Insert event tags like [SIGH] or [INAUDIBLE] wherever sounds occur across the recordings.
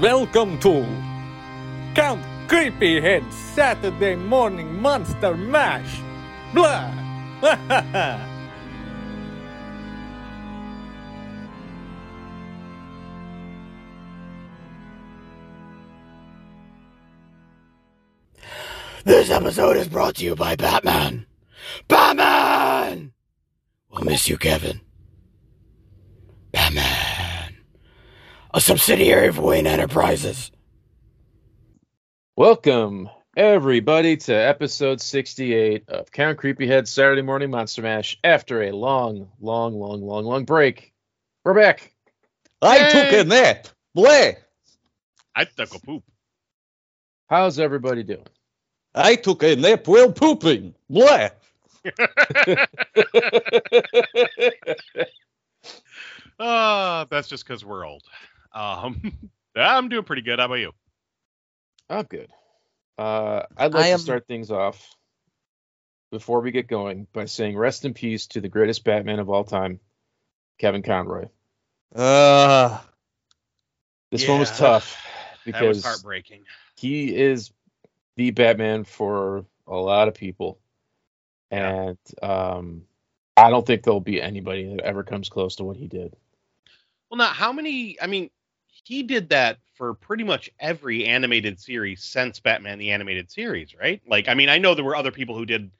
Welcome to Count Creepyhead Saturday Morning Monster Mash. Blah. [LAUGHS] This episode is brought to you by Batman. Batman! We'll miss you, Kevin. Batman. A subsidiary of Wayne Enterprises. Welcome, everybody, to episode 68 of Count Creepyhead Saturday Morning Monster Mash. After a long, long, long, long, long break, we're back. I Yay! took a nap. Bleh. I took a poop. How's everybody doing? I took a nap while pooping. Bleh. Uh, [LAUGHS] [LAUGHS] that's just because we're old. Um, [LAUGHS] I'm doing pretty good. How about you? I'm good. Uh, I'd like I to start things off before we get going by saying rest in peace to the greatest Batman of all time, Kevin Conroy. Uh, This one was Yeah, tough [SIGHS] That was because heartbreaking. he is the Batman for a lot of people, and um, I don't think there'll be anybody that ever comes close to what he did. Well, now, how many? I mean, he did that for pretty much every animated series since Batman the Animated Series, right? Like, I mean, I know there were other people who did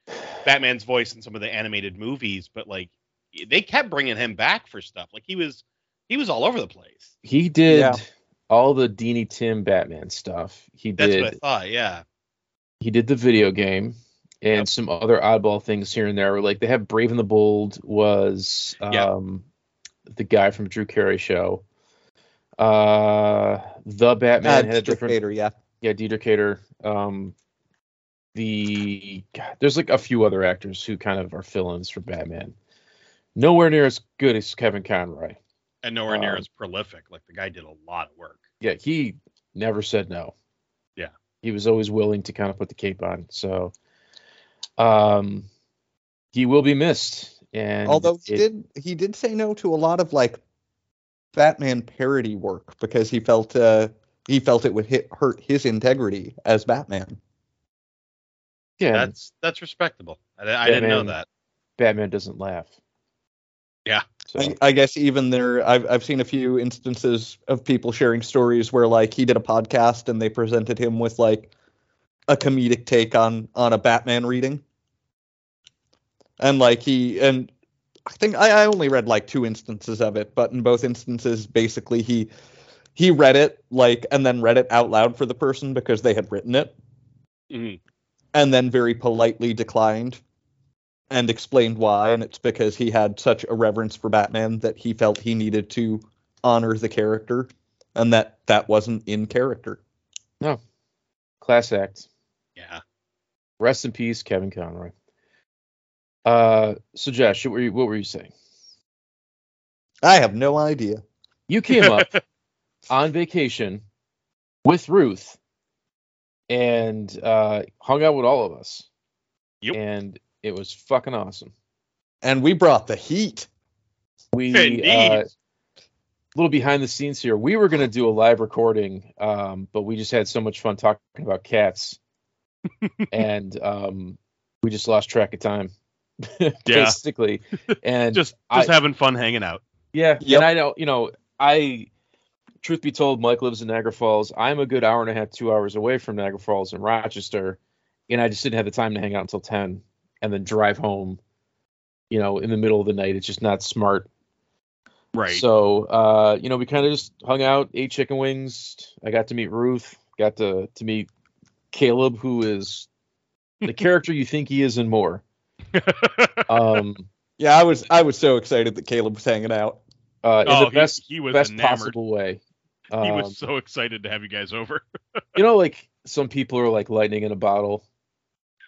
Batman's voice in some of the animated movies, but like, they kept bringing him back for stuff. Like, he was he was all over the place. He did Yeah. all the Dini Timm Batman stuff. He That's did what I thought. Yeah. he did the video game and Yep. some other oddball things here and there. Like they have Brave and the Bold was Yeah. um, the guy from Drew Carey show. Uh, the Batman uh, had a different Dictator, yeah. yeah, Dieter Cater. Um, the God, there's like a few other actors who kind of are fill-ins for Batman. Nowhere near as good as Kevin Conroy. And nowhere near Um, as prolific. Like, the guy did a lot of work. Yeah, he never said no. Yeah. he was always willing to kind of put the cape on. So, um, he will be missed. And Although he it- did, he did say no to a lot of like Batman parody work because he felt uh, he felt it would hit, hurt his integrity as Batman. yeah, That's that's respectable. I, I didn't know that. Batman doesn't laugh. Yeah. So, I, I guess even there, I've I've seen a few instances of people sharing stories where like he did a podcast and they presented him with like a comedic take on on a Batman reading, and like he and I think I, I only read like two instances of it, but in both instances, basically he he read it like and then read it out loud for the person because they had written it, Mhm. and then very politely declined and explained why and it's because he had such a reverence for batman that he felt he needed to honor the character and that that wasn't in character No, class act. Yeah. Rest in peace, Kevin Conroy. Uh, so Josh, what were you, what were you saying? i have no idea You came up [LAUGHS] on vacation with Ruth and uh, hung out with all of us. Yep. And it was fucking awesome. and we brought the heat We Indeed. uh, little behind the scenes here. We were gonna do a live recording, um, but we just had so much fun talking about cats, [LAUGHS] and um, we just lost track of time, [LAUGHS] basically. And just just I- having fun hanging out. yeah, Yep. and I know, you know, I, truth be told, Mike lives in Niagara Falls. I'm a good hour and a half, two hours away from Niagara Falls in Rochester, and I just didn't have the time to hang out until ten, and then drive home. You know, in the middle of the night, it's just not smart. Right. So, uh, you know, we kind of just hung out, ate chicken wings. I got to meet Ruth, got to to meet Caleb, who is the [LAUGHS] character you think he is and more. [LAUGHS] Um, yeah i was i was so excited that caleb was hanging out uh, in oh, the best he, he was best enamored. possible way. he Um, was so excited to have you guys over. [LAUGHS] you know, like some people are like lightning in a bottle,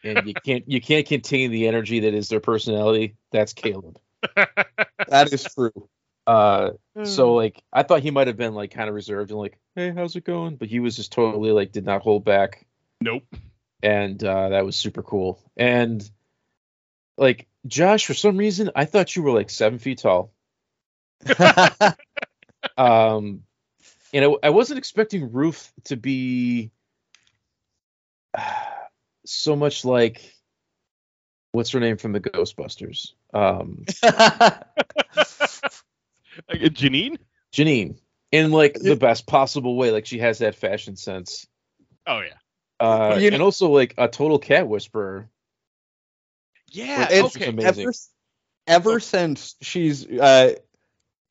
and you can't you can't contain the energy that is their personality. That's Caleb. [LAUGHS] that is true Uh, Hmm. so like I thought he might have been like kind of reserved and like, hey, how's it going? But he was just totally like did not hold back. nope. and uh, that was super cool. And like Josh, for some reason, I thought you were like seven feet tall. [LAUGHS] Um, and I, I wasn't expecting Ruth to be [SIGHS] so much like what's her name from the Ghostbusters, um, [LAUGHS] Uh, Janine? Janine, in like the best possible way. Like she has that fashion sense, Oh yeah. uh, You and also like a total cat whisperer. Yeah. It's okay. amazing. ever, ever since she's uh,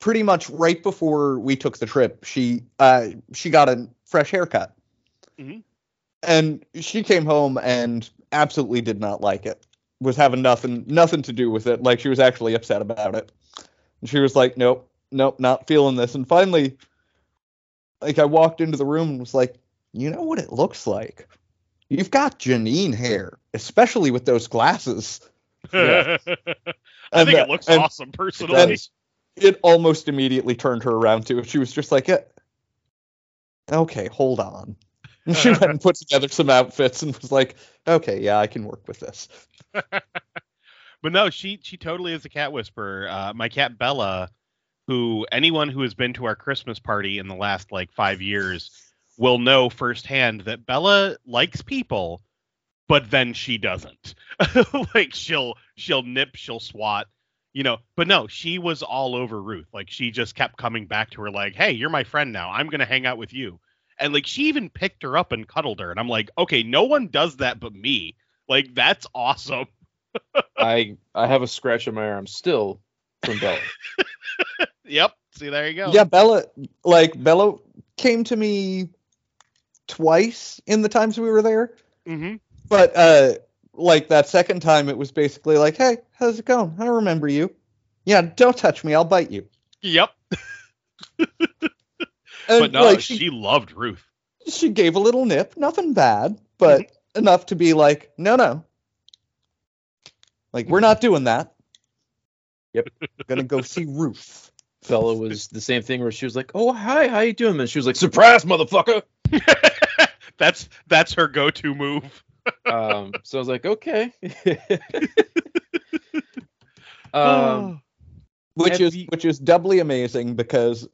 pretty much right before we took the trip, she uh, she got a fresh haircut, Mhm. and she came home and absolutely did not like it. Was having nothing nothing to do with it. Like she was actually upset about it. And she was like, "Nope, nope, not feeling this." And finally, like I walked into the room and was like, "You know what it looks like? You've got Janine hair, especially with those glasses." [LAUGHS] Yeah. I And think that- it looks and- awesome personally. does. it almost immediately turned her around to it. She was just like, okay, hold on. And she went and put together some outfits and was like, okay, yeah, I can work with this. [LAUGHS] But no, she she totally is a cat whisperer. Uh, my cat Bella, who anyone who has been to our Christmas party in the last like five years will know firsthand that Bella likes people, but then she doesn't. [LAUGHS] like she'll she'll nip, she'll swat, you know. But no, she was all over Ruth. Like she just kept coming back to her, like, "Hey, you're my friend now. I'm gonna hang out with you." And like she even picked her up and cuddled her. And I'm like, okay, no one does that but me. Like that's awesome. [LAUGHS] I I have a scratch on my arm still from Bella. [LAUGHS] Yep. See, there you go. Yeah, Bella, like, Bella came to me twice in the times we were there. Mm-hmm. But, uh, like, that second time, it was basically like, hey, how's it going? I remember you. Yeah, don't touch me. I'll bite you. Yep. [LAUGHS] And, But no, like, she, loved Ruth. she gave a little nip, nothing bad, but enough to be like, no, no. Like, we're not doing that. Yep. [LAUGHS] Gonna go see Ruth. Bella was the same thing where she was like, "Oh hi, how you doing?" And she was like, "Surprise, motherfucker!" [LAUGHS] that's that's her go-to move. [LAUGHS] Um, so I was like, "Okay." [LAUGHS] um, [SIGHS] Which is you- which is doubly amazing because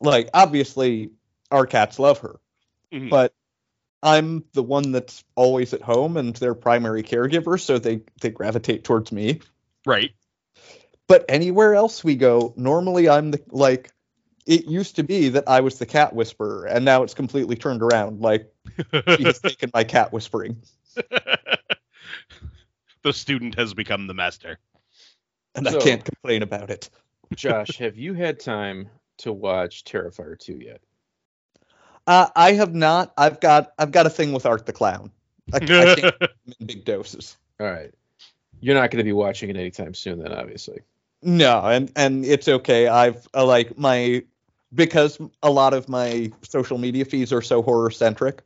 like obviously our cats love her. Mhm. But I'm the one that's always at home and their primary caregiver, so they they gravitate towards me. right. But anywhere else we go, normally I'm the like it used to be that I was the cat whisperer, and now it's completely turned around. Like she has [LAUGHS] taken my cat whispering, the student has become the master. and I can't complain about it. Josh, [LAUGHS] have you had time to watch Terrifier 2 yet? Uh, I have not. I've got I've got a thing with Art the Clown. I, I can't [LAUGHS] in big doses. All right. You're not going to be watching it anytime soon, then, obviously. No, and and it's okay. I've uh, like my because a lot of my social media feeds are so horror centric.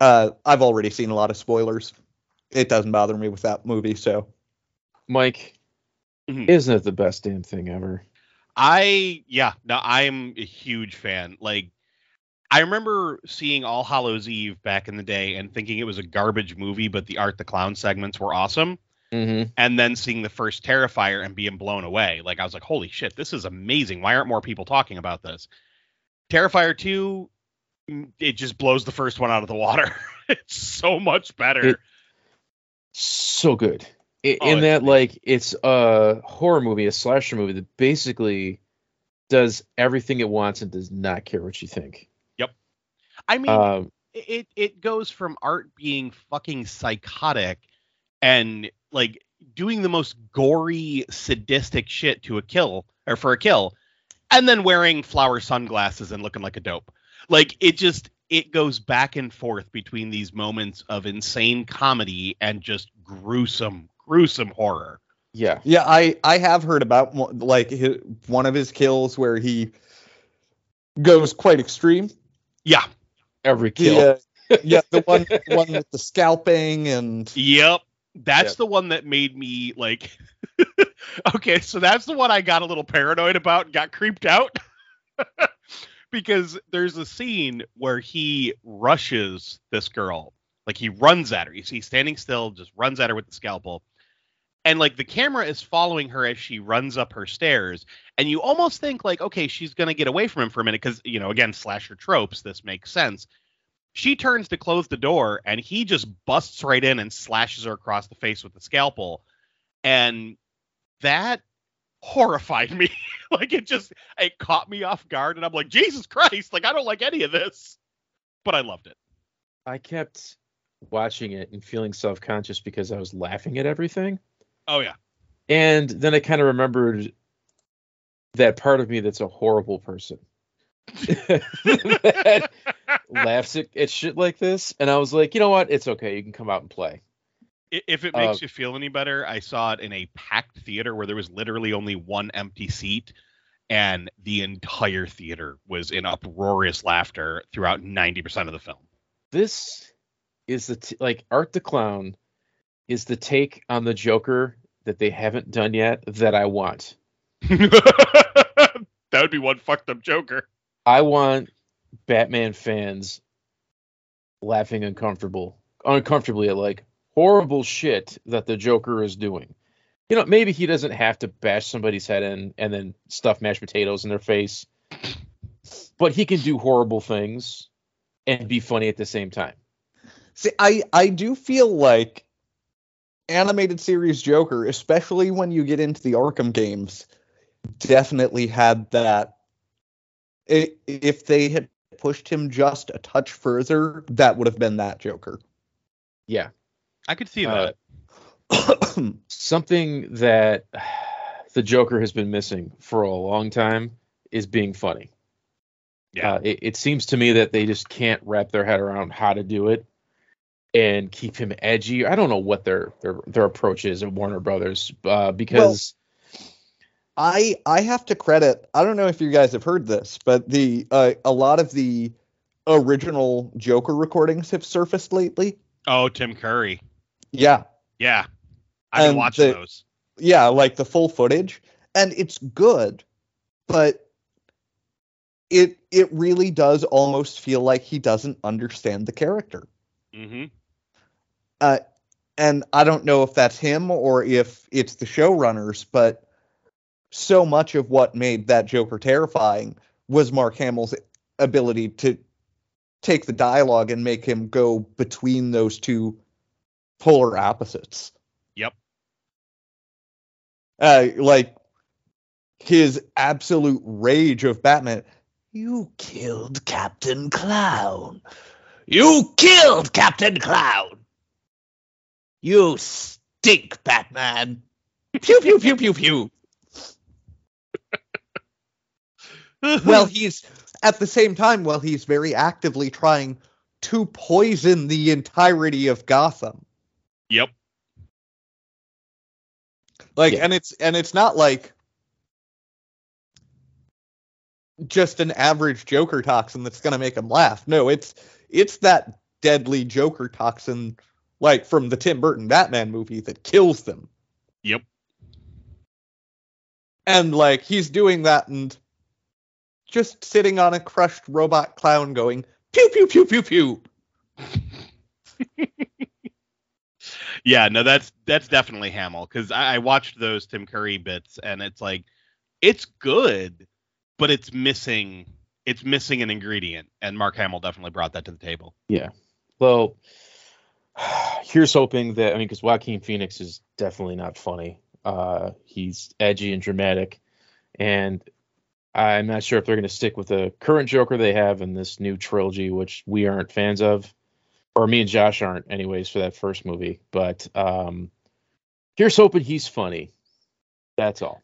Uh, I've already seen a lot of spoilers. It doesn't bother me with that movie. So Mike, Mhm. isn't it the best damn thing ever? I yeah, no, I'm a huge fan. Like I remember seeing All Hallows Eve back in the day and thinking it was a garbage movie, but the Art the Clown segments were awesome. Mm-hmm. And then seeing the first Terrifier and being blown away. Like I was like, holy shit, this is amazing. Why aren't more people talking about this? Terrifier 2, mm, it just blows the first one out of the water. [LAUGHS] it's so much better. It- So good. I- Oh, in that, amazing. like, it's a horror movie, a slasher movie that basically does everything it wants and does not care what you think. Yep. I mean, Um, it it goes from art being fucking psychotic and like doing the most gory sadistic shit to a kill or for a kill and then wearing flower sunglasses and looking like a dope like it just it goes back and forth between these moments of insane comedy and just gruesome gruesome horror yeah. yeah, I I have heard about like his, one of his kills where he goes quite extreme. yeah Every The, kill. uh, yeah, the [LAUGHS] one one with the scalping and Yep. That's Yep. the one that made me like [LAUGHS] Okay, so that's the one I got a little paranoid about and got creeped out. [LAUGHS] because there's a scene where he rushes this girl. Like he runs at her. You see standing still, just runs at her with the scalpel. and like the camera is following her as she runs up her stairs and you almost think like okay she's going to get away from him for a minute because you know again slasher tropes this makes sense she turns to close the door and he just busts right in and slashes her across the face with the scalpel. And that horrified me. [LAUGHS] Like it just it caught me off guard and i'm like jesus christ like i don't like any of this. But i loved it. I kept watching it and feeling self-conscious because I was laughing at everything. oh yeah. And then I kind of remembered that part of me that's a horrible person. [LAUGHS] [LAUGHS] That laughs at, at shit like this. And I was like, you know what? It's okay. You can come out and play. If it makes Uh, you feel any better, I saw it in a packed theater where there was literally only one empty seat, and the entire theater was in uproarious laughter throughout 90% of the film. This is the t- like Art the Clown is the take on the Joker that they haven't done yet that I want. [LAUGHS] that would be one fucked up Joker. I want Batman fans laughing uncomfortable uncomfortably at like horrible shit that the Joker is doing. You know, maybe he doesn't have to bash somebody's head in and then stuff mashed potatoes in their face. But he can do horrible things and be funny at the same time. See, I I do feel like animated series Joker, especially when you get into the Arkham games, definitely had that. If they had pushed him just a touch further, that would have been that Joker. Yeah. I could see Uh, that. [COUGHS] Something that the Joker has been missing for a long time is being funny. Yeah. Uh, it, it seems to me that they just can't wrap their head around how to do it and keep him edgy. I don't know what their their their approach is at Warner Brothers uh, because I I have to credit. I don't know if you guys have heard this, but the uh, a lot of the original Joker recordings have surfaced lately. oh, Tim Curry. Yeah, Yeah. I've been watching those. yeah, like the full footage, and it's good, but it it really does almost feel like he doesn't understand the character. hmm Uh, And I don't know if that's him or if it's the showrunners, but so much of what made that Joker terrifying was Mark Hamill's ability to take the dialogue and make him go between those two polar opposites. Yep. Uh, like his absolute rage of Batman. You killed Captain Clown. You killed Captain Clown. You stink, Batman. Pew pew pew pew pew. Well, [LAUGHS] he's at the same time, well, he's very actively trying to poison the entirety of Gotham. Yep. Like, Yeah. and it's and it's not like just an average Joker toxin that's gonna make him laugh. No, it's it's that deadly Joker toxin, like from the Tim Burton Batman movie, that kills them. Yep. And like he's doing that and just sitting on a crushed robot clown going pew pew pew pew pew. [LAUGHS] Yeah, no, that's that's definitely Hamill because I, I watched those Tim Curry bits and it's like it's good, but it's missing it's missing an ingredient, and Mark Hamill definitely brought that to the table. Yeah. Well, [SIGHS] here's hoping that I mean because Joaquin Phoenix is definitely not funny. Uh, he's edgy and dramatic, and I'm not sure if they're going to stick with the current Joker they have in this new trilogy, which we aren't fans of, or me and Josh aren't, anyways, for that first movie. But um, here's hoping he's funny. That's all.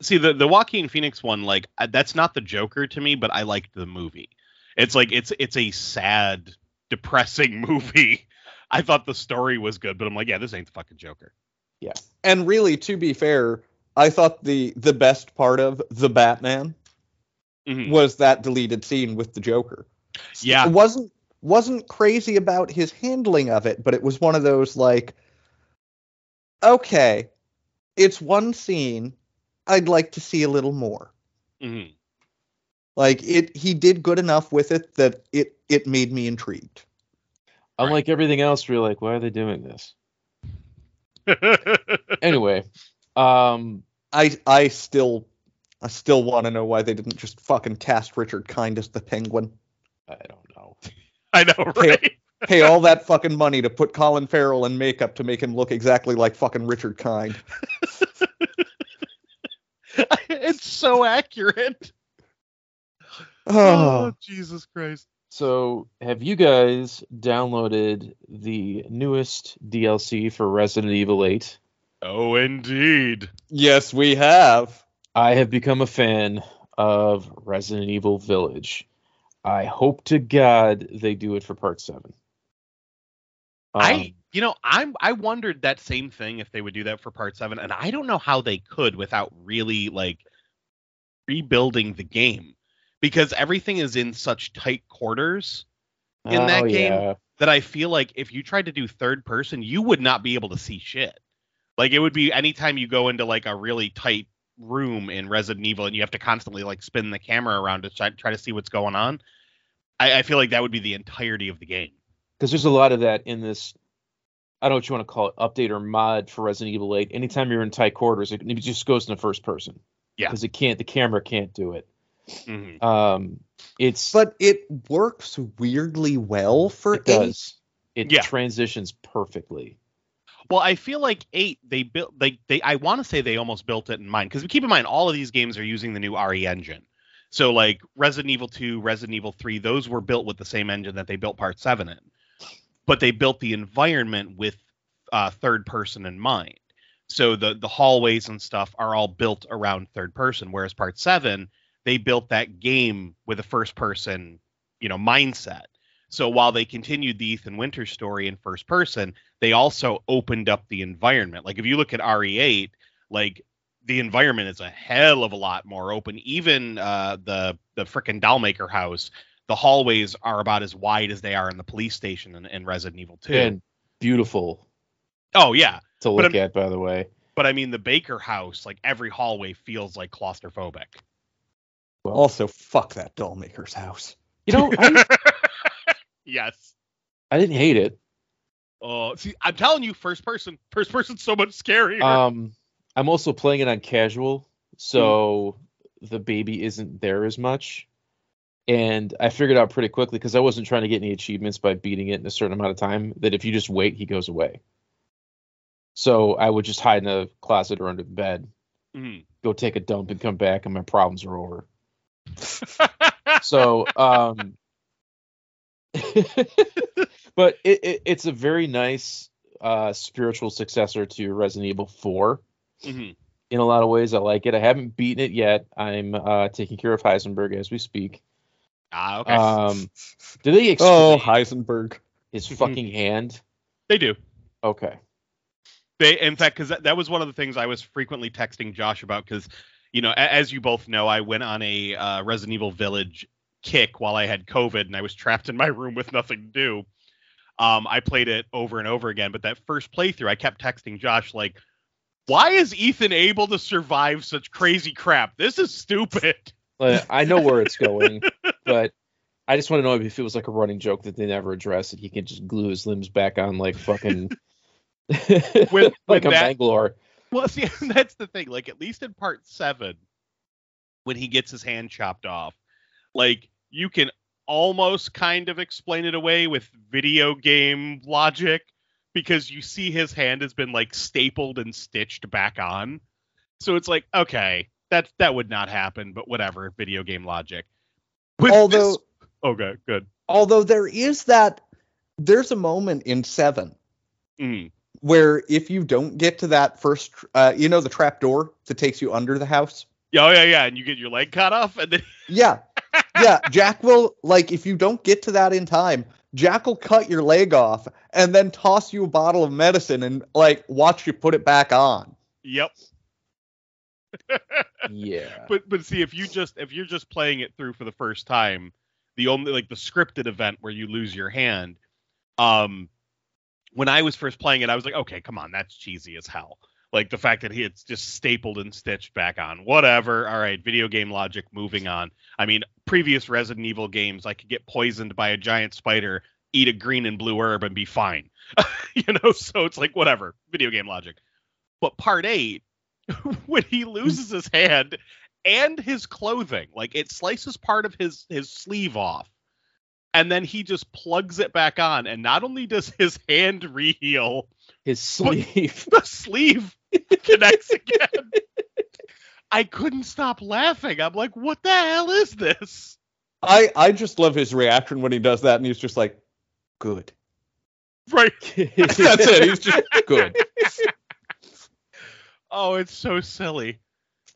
See the the Joaquin Phoenix one, like that's not the Joker to me, but I liked the movie. It's like it's it's a sad, depressing [LAUGHS] movie. I thought the story was good, but I'm like, yeah, this ain't the fucking Joker. Yeah. And really, to be fair, I thought the the best part of the Batman Mhm. was that deleted scene with the Joker. Yeah. It wasn't wasn't crazy about his handling of it, but it was one of those like okay, it's one scene. I'd like to see a little more. Mhm. Like it he did good enough with it that it it made me intrigued. Unlike everything else, we're like, why are they doing this? [LAUGHS] Anyway, um, I I still I still want to know why they didn't just fucking cast Richard Kind as the Penguin. I don't know. [LAUGHS] I know, right? Pay all that fucking money to put Colin Farrell in makeup to make him look exactly like fucking Richard Kind. [LAUGHS] [LAUGHS] it's so accurate. Oh, [SIGHS] Oh, Jesus Christ. So, have you guys downloaded the newest DLC for Resident Evil 8? Oh, indeed. yes, we have. I have become a fan of Resident Evil Village. I hope to God they do it for part 7. Um, I, you know, I'm I wondered that same thing if they would do that for part seven, and I don't know how they could without really like rebuilding the game because everything is in such tight quarters in that oh, game- yeah. that I feel like if you tried to do third person, you would not be able to see shit. Like it would be anytime you go into like a really tight room in Resident Evil and you have to constantly like spin the camera around to try, try to see what's going on. I, I feel like that would be the entirety of the game. because there's a lot of that in this. I don't know what you want to call it, update or mod for Resident Evil 8. Anytime you're in tight quarters, it, it just goes in the first person. Yeah. because it can't, the camera can't do it. Mhm. Um, it's But it works weirdly well for it eight. does. It Yeah. transitions perfectly. Well, I feel like eight they built they they I want to say they almost built it in mind because keep in mind all of these games are using the new RE engine. So like Resident Evil 2, Resident Evil 3, those were built with the same engine that they built Part 7 in. But they built the environment with uh, third person in mind. So the the hallways and stuff are all built around third person whereas Part 7 they built that game with a first person, you know, mindset. So while they continued the Ethan Winters story in first person, they also opened up the environment. Like if you look at RE8, like the environment is a hell of a lot more open. Even uh, the the frickin' Dollmaker house, the hallways are about as wide as they are in the police station in, in Resident Evil 2. And beautiful oh yeah, to But look I'm- at, by the way. but I mean the Baker house, like every hallway feels like claustrophobic. Well, Also, fuck that Dollmaker's house. [LAUGHS] You know, I, yes. I didn't hate it. Oh, see, I'm telling you, first person, first person's so much scarier. Um, I'm also playing it on casual, so the baby isn't there as much. And I figured out pretty quickly because I wasn't trying to get any achievements by beating it in a certain amount of time that if you just wait, he goes away. So I would just hide in a closet or under the bed, Mhm. go take a dump, and come back, and my problems are over. [LAUGHS] So, um, [LAUGHS] but it, it, it's a very nice uh, spiritual successor to Resident Evil 4 Mhm. in a lot of ways. I like it. I haven't beaten it yet. I'm uh, taking care of Heisenberg as we speak. Ah, okay. Um, [LAUGHS] do they explain Oh, Heisenberg. his fucking hand? they do. Okay. They, in fact, because that, that was one of the things I was frequently texting Josh about. Because, you know, a- as you both know, I went on a uh, Resident Evil Village kick while I had COVID, and I was trapped in my room with nothing to do. Um, I played it over and over again, but that first playthrough, I kept texting Josh like, "Why is Ethan able to survive such crazy crap? This is stupid." Like, I know where it's going, [LAUGHS] but I just want to know if it was like a running joke that they never addressed that he can just glue his limbs back on like fucking [LAUGHS] [LAUGHS] When- like when a that- Bangalore. Well, see, that's the thing. Like, at least in part seven, when he gets his hand chopped off, like you can almost kind of explain it away with video game logic because you see his hand has been like stapled and stitched back on. So it's like, okay, that that would not happen, but whatever, video game logic. With Although, this- okay, good. although there is that, there's a moment in seven Mm, where if you don't get to that first, uh, you know, the trap door that takes you under the house. Yeah, oh, yeah, yeah, and you get your leg cut off, and then Yeah, yeah. Jack will like if you don't get to that in time. Jack will cut your leg off and then toss you a bottle of medicine and like watch you put it back on. yep. [LAUGHS] Yeah. but but see if you just if you're just playing it through for the first time the only like the scripted event where you lose your hand um when i was first playing it i was like okay come on that's cheesy as hell like the fact that he it's just stapled and stitched back on whatever all right video game logic moving on i mean previous resident evil games i could get poisoned by a giant spider eat a green and blue herb and be fine. [LAUGHS] you know, so it's like whatever, video game logic. But part eight, [LAUGHS] when he loses his hand and his clothing, like it slices part of his his sleeve off, and then he just plugs it back on, and not only does his hand [LAUGHS] reheal, His sleeve. the sleeve connects again. I couldn't stop laughing. I'm like, what the hell is this? I I just love his reaction when he does that, and he's just like, "Good." Right. [LAUGHS] [LAUGHS] That's it. He's just good. Oh, it's so silly.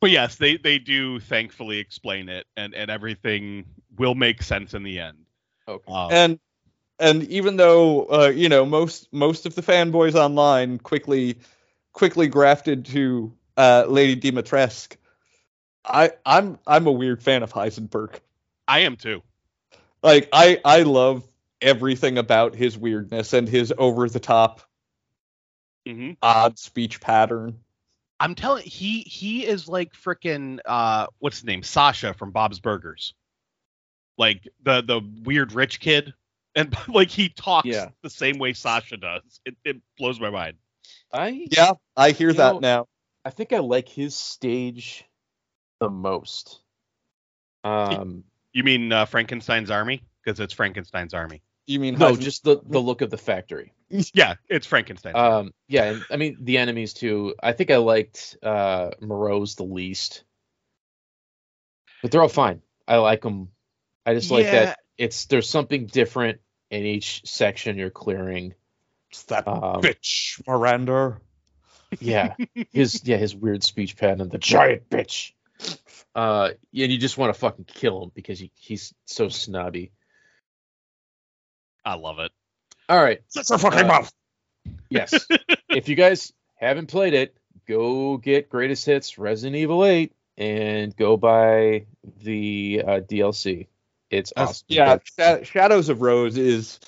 But yes, they they do thankfully explain it, and and everything will make sense in the end. Okay. Um, And and even though uh, you know most most of the fanboys online quickly quickly grafted to uh, Lady Dimitrescu, I I'm I'm a weird fan of Heisenberg. I am too. Like I I love everything about his weirdness and his over the top hmm odd speech pattern. I'm telling he he is like freaking uh what's his name Sasha from Bob's Burgers, like the the weird rich kid, and [LAUGHS] like he talks Yeah. the same way Sasha does. It it blows my mind. I Yeah, I hear that know- now. I think I like his stage the most. Um, You mean uh, Frankenstein's Army? Because it's Frankenstein's Army. You mean no, Heisen- just the the look of the factory. [LAUGHS] Yeah, it's Frankenstein. Um, yeah, and I mean the enemies too. I think I liked uh Moreau's the least, but they're all fine. I like them. I just like Yeah. that it's there's something different in each section you're clearing. It's that Um, bitch Miranda. yeah, his yeah his weird speech pattern, the giant bitch. Uh, and you just want to fucking kill him because he, he's so snobby. I love it. All right, That's a fucking Uh, mouth. yes. if you guys haven't played it, go get Greatest Hits Resident Evil 8 and go buy the uh, DLC. It's awesome. Yeah, Sha- Shadows of Rose is.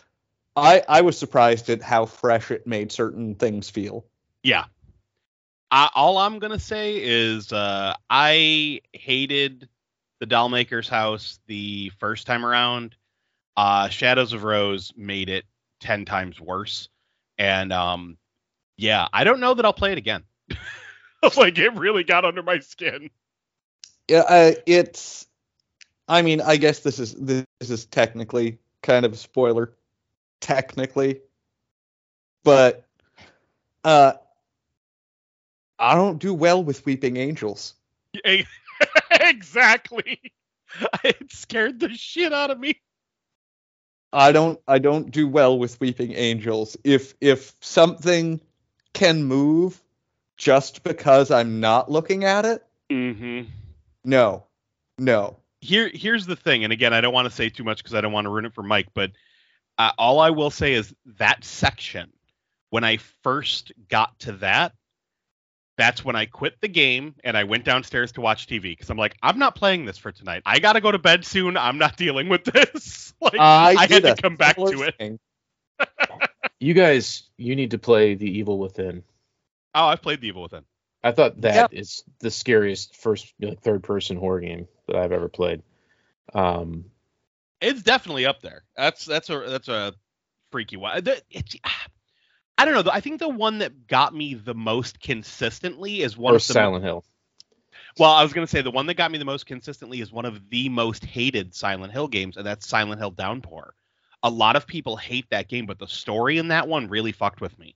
I I was surprised at how fresh it made certain things feel. Yeah. I, all I'm gonna say is uh, I hated the Dollmaker's house the first time around. Uh, Shadows of Rose made it ten times worse, and um, yeah, I don't know that I'll play it again. [LAUGHS] like it really got under my skin. Yeah, uh, it's. I mean, I guess this is this is technically kind of a spoiler, technically, but uh, I don't do well with weeping angels. [LAUGHS] exactly. [LAUGHS] It scared the shit out of me. I don't I don't do well with weeping angels. If if something can move just because I'm not looking at it, Mm-hmm. no. No. here here's the thing and again i don't want to say too much because i don't want to ruin it for mike but uh, all i will say is that section when i first got to that that's when i quit the game and i went downstairs to watch tv because i'm like i'm not playing this for tonight. I gotta go to bed soon. I'm not dealing with this. [LAUGHS] Like I, I had to come back to similar it. [LAUGHS] You guys, you need to play The Evil Within. oh i've played the evil within. I thought that is the scariest first like third person horror game that I've ever played. Um, it's definitely up there that's that's a that's a freaky one The- it's, i don't know i think the one that got me the most consistently is one or of the Silent Hill. Well, I was going to say the one that got me the most consistently is one of the most hated Silent Hill games, and that's Silent Hill Downpour. A lot of people hate that game, but the story in that one really fucked with me.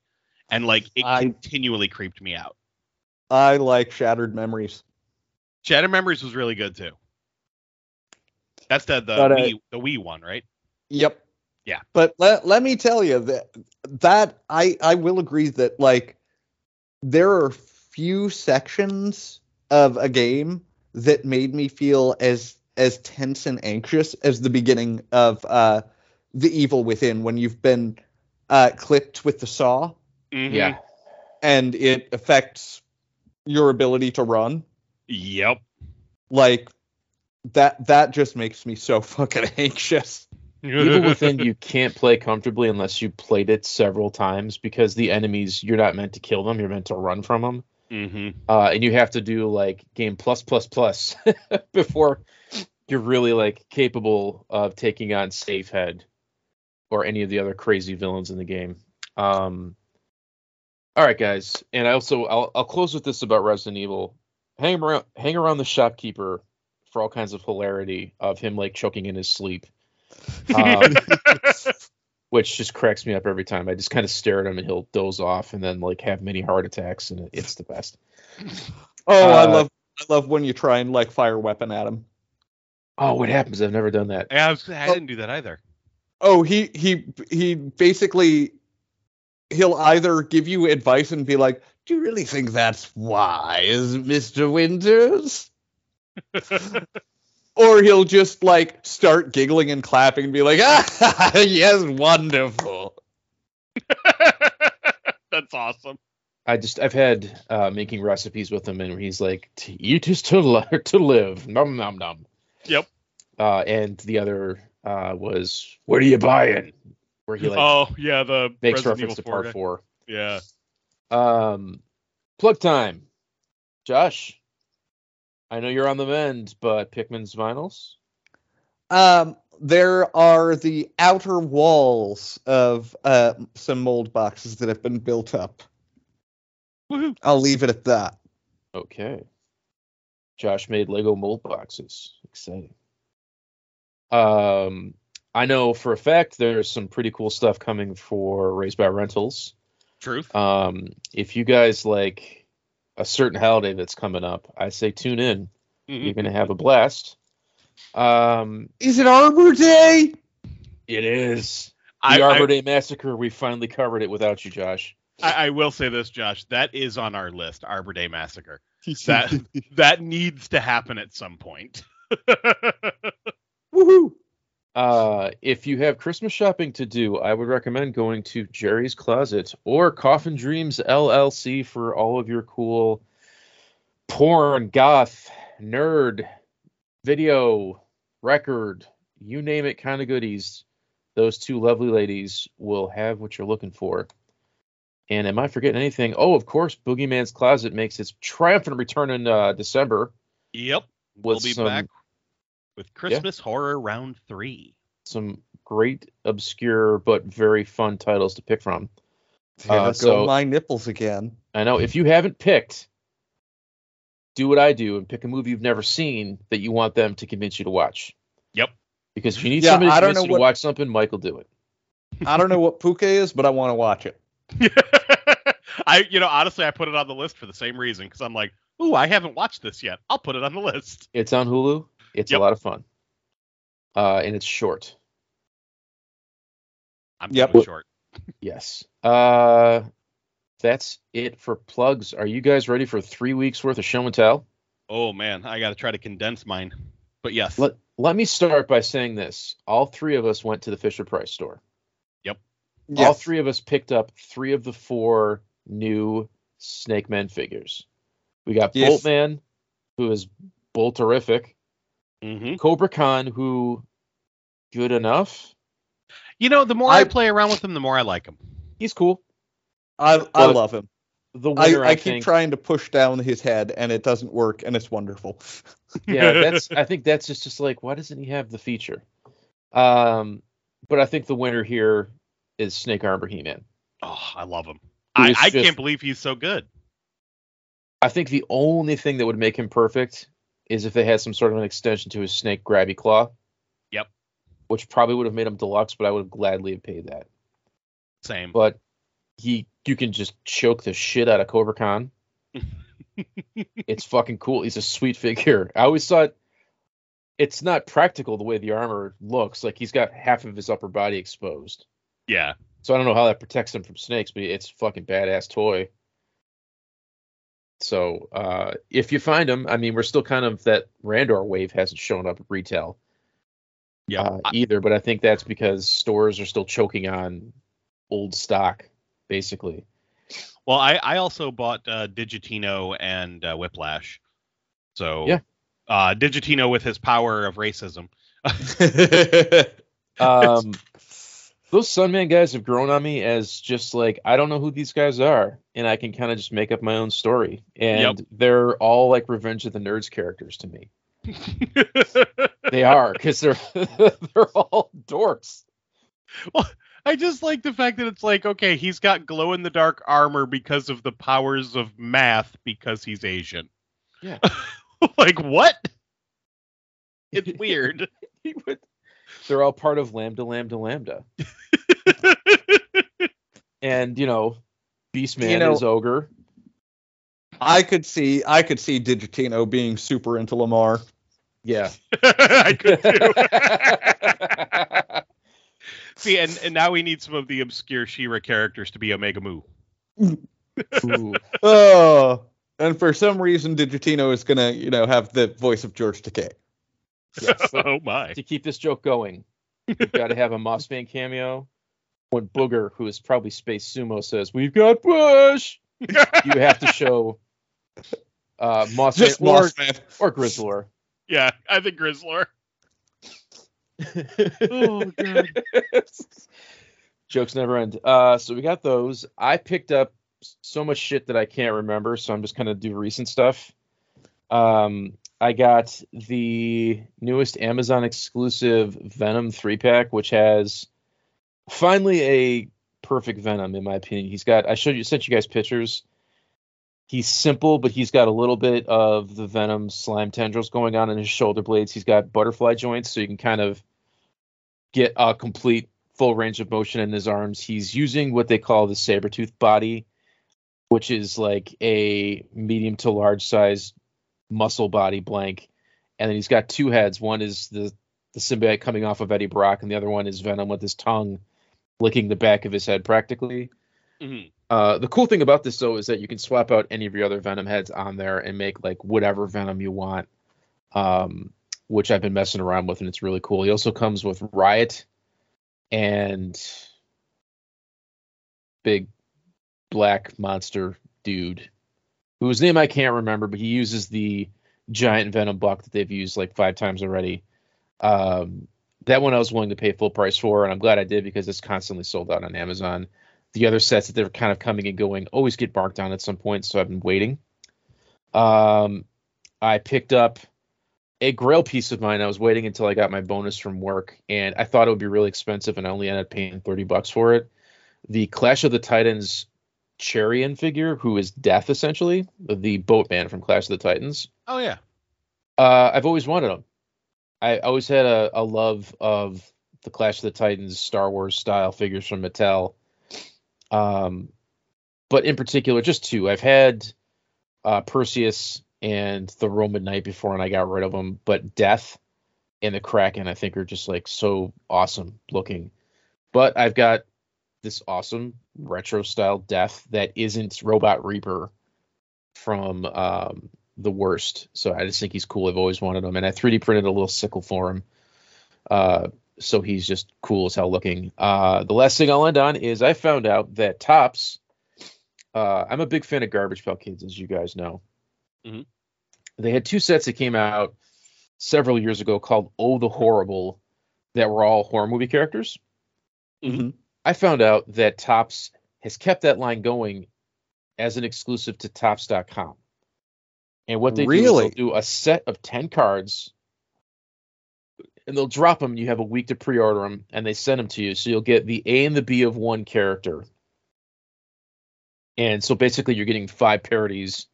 And like it I- continually creeped me out. I like Shattered Memories. Shattered Memories was really good too. That's the the But, uh, Wii the Wii one, right? Yep. Yeah. But let, let me tell you that that I I will agree that like there are few sections of a game that made me feel as as tense and anxious as the beginning of uh the evil within when you've been uh clipped with the saw Mhm. Yeah. and it affects your ability to run Yep. like that that just makes me so fucking [LAUGHS] anxious Evil [LAUGHS] Within you can't play comfortably unless you played it several times because the enemies you're not meant to kill them, you're meant to run from them. hmm Uh, and you have to do like game plus plus plus [LAUGHS] before you're really like capable of taking on safe head. or any of the other crazy villains in the game. Um, all right, guys, and I also I'll, I'll close with this about Resident Evil. Hang around, hang around the shopkeeper for all kinds of hilarity of him like choking in his sleep, [LAUGHS] um, which just cracks me up every time. I just kind of stare at him and he'll doze off and then like have many heart attacks, and it's the best. Oh, I Uh, love I love when you try and like fire a weapon at him. Oh, what happens? I've never done that. Yeah, I, was, I didn't do that either. Oh, he he he basically he'll either give you advice and be like, "Do you really think that's wise, Mister Winters?" Or he'll just like start giggling and clapping and be like, "Ah, [LAUGHS] yes, wonderful." [LAUGHS] That's awesome. I just I've had uh, making recipes with him, and he's like, "To eat is to li- [LAUGHS] to live." Num num num. Yep. Uh, and the other uh, was, "What are you buying?" Where he like oh yeah, the makes Resident reference to Evil part guy. four. Yeah. Um, plug time, Josh. I know you're on the mend, but Pikmin's vinyls. Um, there are the outer walls of uh, some mold boxes that have been built up. Woohoo. I'll leave it at that. Okay. Josh made Lego mold boxes. Exciting. Um, I know for a fact there's some pretty cool stuff coming for Raised by Rentals. Truth. Um, if you guys like a certain holiday that's coming up, I say tune in. Mhm. You're gonna have a blast. Um, Is it Arbor Day? it is I, the I- Arbor Day Massacre. We finally covered it without you, Josh. I, I will say this, Josh. That is on our list. Arbor Day Massacre. [LAUGHS] That that needs to happen at some point. [LAUGHS] Woohoo! Uh, if you have Christmas shopping to do, I would recommend going to Jerry's Closet or Coffin Dreams LLC for all of your cool porn, goth, nerd, video, record, you name it kind of goodies. Those two lovely ladies will have what you're looking for. And am I forgetting anything? Oh, of course, Boogeyman's Closet makes its triumphant return in uh, December. yep. We'll be back with Christmas Horror Round Three. some great obscure but very fun titles to pick from. There Uh, go so- my nipples again. I know if you haven't picked, do what I do and pick a movie you've never seen that you want them to convince you to watch. Yep. Because if you need Yeah, somebody to convince know you to what- watch something, Mike will do it. [LAUGHS] I don't know what puke is, but I want to watch it. [LAUGHS] I, you know, honestly, I put it on the list for the same reason because I'm like, ooh, I haven't watched this yet. I'll put it on the list. It's on Hulu. It's Yep. a lot of fun. Uh, and it's short. I'm Yep. yep. short. Yes. Uh, that's it for plugs. Are you guys ready for three weeks worth of show and tell? Oh man, I got to try to condense mine. But yes, Let Let me start by saying this: all three of us went to the Fisher Price store. Yep. All three of us picked up three of the four new Snake Men figures. We got Yes. Boltman, who is Bolterific, hmm Kobra Khan, who good enough. you know, the more I, I- play around with him, the more I like him. He's cool. I I But love him. The I, winner, I, I keep think, trying to push down his head and it doesn't work and it's wonderful. [LAUGHS] yeah, that's. [LAUGHS] I think that's just just like why doesn't he have the feature? Um, but I think the winner here is Snake Armor He-Man. Oh, I love him. I, I just- can't believe he's so good. I think the only thing that would make him perfect is if they had some sort of an extension to his snake grabby claw. Yep. Which probably would have made him deluxe, but I would have gladly have paid that. Same. But he you can just choke the shit out of Kobra Khan. [LAUGHS] it's fucking cool. He's a sweet figure. I always thought it's not practical the way the armor looks. Like he's got half of his upper body exposed. yeah. So I don't know how that protects him from snakes, but it's a fucking badass toy. So uh, if you find them, I mean, we're still kind of that Randor wave hasn't shown up at retail Yeah. uh, either, but I think that's because stores are still choking on old stock, basically. Well, I, I also bought uh, Digitino and uh, Whiplash. So Yeah. uh, Digitino with his power of racism. [LAUGHS] [LAUGHS] Um, those Sunman guys have grown on me as just like I don't know who these guys are, and I can kind of just make up my own story. And they're all like Revenge of the Nerds characters to me. [LAUGHS] They are because they're [LAUGHS] they're all dorks. Well, I just like the fact that it's like, okay, he's got glow in the dark armor because of the powers of math because he's Asian. Yeah. [LAUGHS] like what? It's weird. He would- They're all part of Lambda Lambda Lambda. [LAUGHS] And, you know, Beastman You know- is ogre. I could see I could see Digitino being super into Lamar. Yeah. [LAUGHS] I could too. [LAUGHS] See, and, and now we need some of the obscure She-Ra characters to be Omega Mu. Ooh. Oh, and for some reason Digitino is gonna, you know, have the voice of George Takei. Yes. [LAUGHS] oh my. to keep this joke going, we've got to have a Moss Mossman cameo. When Booger, who is probably Space Sumo, says, We've got Bush, [LAUGHS] you have to show uh, Mossman Just or, Mossman. or Grizzlor. yeah, I think Grizzlor. oh, God. [LAUGHS] Jokes never end. Uh, so we got those. I picked up so much shit that I can't remember, so I'm just kind of do recent stuff. Um, I got the newest Amazon exclusive Venom three pack, which has finally a perfect Venom in my opinion. He's got I showed you sent you guys pictures. He's simple, but he's got a little bit of the Venom slime tendrils going on in his shoulder blades. He's got butterfly joints, so you can kind of get a complete full range of motion in his arms. He's using what they call the saber tooth body, which is like a medium to large size muscle body blank. And then he's got two heads. One is the the symbiote coming off of Eddie Brock, and the other one is Venom with his tongue licking the back of his head practically. Mhm. Uh, the cool thing about this though is that you can swap out any of your other Venom heads on there and make like whatever Venom you want. Um, which I've been messing around with, and it's really cool. He also comes with Riot and big black monster dude whose name I can't remember, but he uses the giant venom buck that they've used like five times already. Um, that one I was willing to pay full price for, and I'm glad I did because it's constantly sold out on Amazon. The other sets that they're kind of coming and going always get marked down at some point, so I've been waiting. Um, I picked up a grail piece of mine. I was waiting until I got my bonus from work, and I thought it would be really expensive, and I only ended up paying 30 bucks for it. The Clash of the Titans Charon figure, who is Death essentially, the boatman from Clash of the Titans. Oh yeah. Uh, I've always wanted them. I always had a, a love of the Clash of the Titans Star Wars style figures from Mattel. Um, but in particular, just two. I've had uh, Perseus and the Roman Knight before, and I got rid of them. But Death and the Kraken, I think, are just like so awesome looking. But I've got this awesome retro style Death that isn't Robot Reaper from um, the worst. So I just think he's cool. I've always wanted him, and I 3D printed a little sickle for him. Uh, so he's just cool as hell looking. Uh, the last thing I'll end on is I found out that Topps. Uh, I'm a big fan of Garbage Pail Kids, as you guys know. Mhm. They had two sets that came out several years ago called Oh the Horrible, that were all horror movie characters. Mhm. I found out that Topps has kept that line going as an exclusive to Topps.com. And what they Really? do is they'll do a set of 10 cards and they'll drop them. You have a week to pre order them and they send them to you. So you'll get the A and the B of one character. And so basically, you're getting five parodies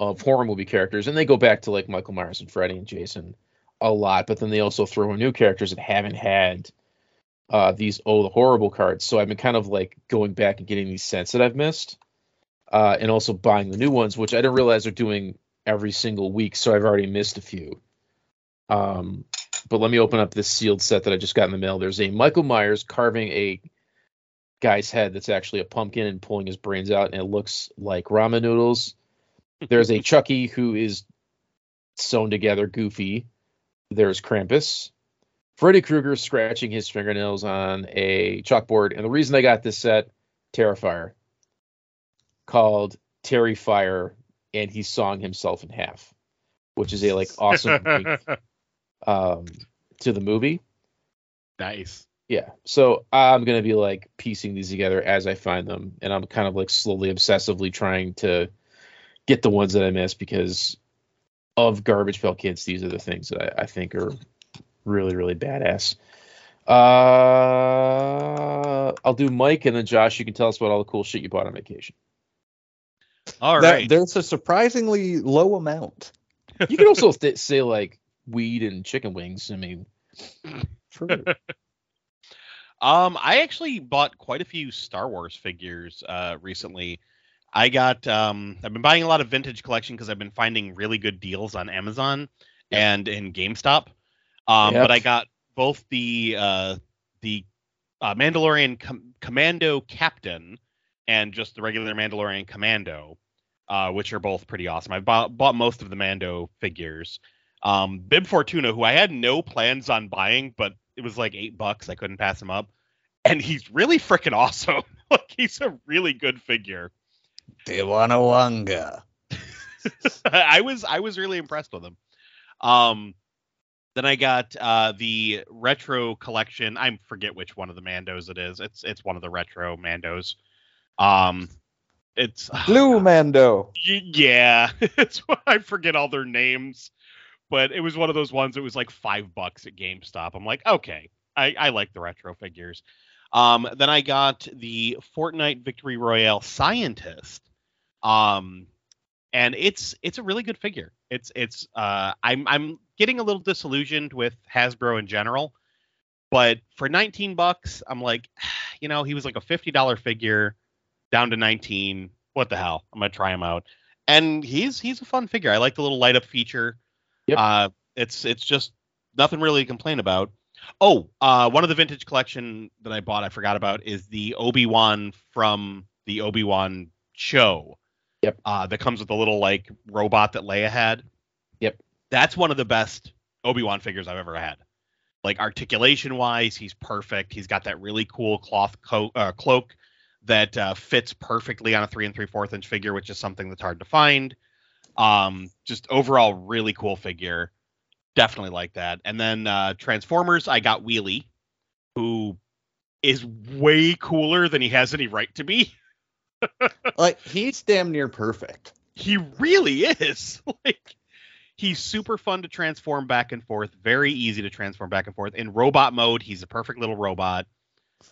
of horror movie characters. And they go back to like Michael Myers and Freddy and Jason a lot. But then they also throw in new characters that haven't had uh, these oh the horrible cards. So I've been kind of like going back and getting these sets that I've missed, uh, and also buying the new ones, which I didn't realize they're doing every single week. So I've already missed a few. Um, but let me open up this sealed set that I just got in the mail. There's a Michael Myers carving a guy's head that's actually a pumpkin and pulling his brains out, and it looks like ramen noodles. There's a [LAUGHS] Chucky who is sewn together, goofy. There's Krampus. Freddy Krueger scratching his fingernails on a chalkboard. And the reason I got this set, Terrifier, called Terry Fire, and he sawing himself in half, which is a like awesome [LAUGHS] wink, um, to the movie. nice. Yeah. So I'm gonna be like piecing these together as I find them, and I'm kind of like slowly, obsessively trying to get the ones that I miss because of Garbage Pail Kids. These are the things that I, I think are really, really badass. Uh, I'll do Mike, and then Josh. You can tell us about all the cool shit you bought on vacation. All That- right. There's a surprisingly low amount. You can also th- say like weed and chicken wings. I mean, [LAUGHS] True. Um, I actually bought quite a few Star Wars figures uh, recently. I got um, I've been buying a lot of vintage collection because I've been finding really good deals on Amazon and in GameStop. Um, Yep. but I got both the uh, the uh, Mandalorian com- Commando Captain and just the regular Mandalorian Commando, uh, which are both pretty awesome. I bought bought most of the Mando figures. Um, Bib Fortuna, who I had no plans on buying, but it was like eight bucks. I couldn't pass him up, and he's really freaking awesome. [LAUGHS] like he's a really good figure. Tiwanawanga. [LAUGHS] I was I was really impressed with him. Um, then I got uh, the retro collection. I forget which one of the Mandos it is. It's it's one of the retro Mandos. Um, it's Blue Mando. Yeah, [LAUGHS] it's I forget all their names, but it was one of those ones that was like five bucks at GameStop. I'm like, okay, I, I like the retro figures. Um, then I got the Fortnite Victory Royale Scientist, um, and it's it's a really good figure. It's it's uh, I'm I'm getting a little disillusioned with Hasbro in general, but for 19 bucks, I'm like, [SIGHS] you know, he was like a fifty dollar figure down to 19. What the hell? I'm gonna try him out. And he's he's a fun figure. I like the little light up feature. Yep. Uh it's it's just nothing really to complain about. Oh, uh one of the vintage collection that I bought I forgot about is the Obi-Wan from the Obi-Wan show. Yep. Uh that comes with a little like robot that Leia had. That's one of the best Obi-Wan figures I've ever had. Like articulation wise, he's perfect. He's got that really cool cloth co- uh, cloak that uh, fits perfectly on a three and three fourth inch figure, which is something that's hard to find. Um, just overall, really cool figure. Definitely like that. And then uh, Transformers, I got Wheelie, who is way cooler than he has any right to be. [LAUGHS] Like he's damn near perfect. He really is. [LAUGHS] like he's super fun to transform back and forth, very easy to transform back and forth. In robot mode, he's a perfect little robot.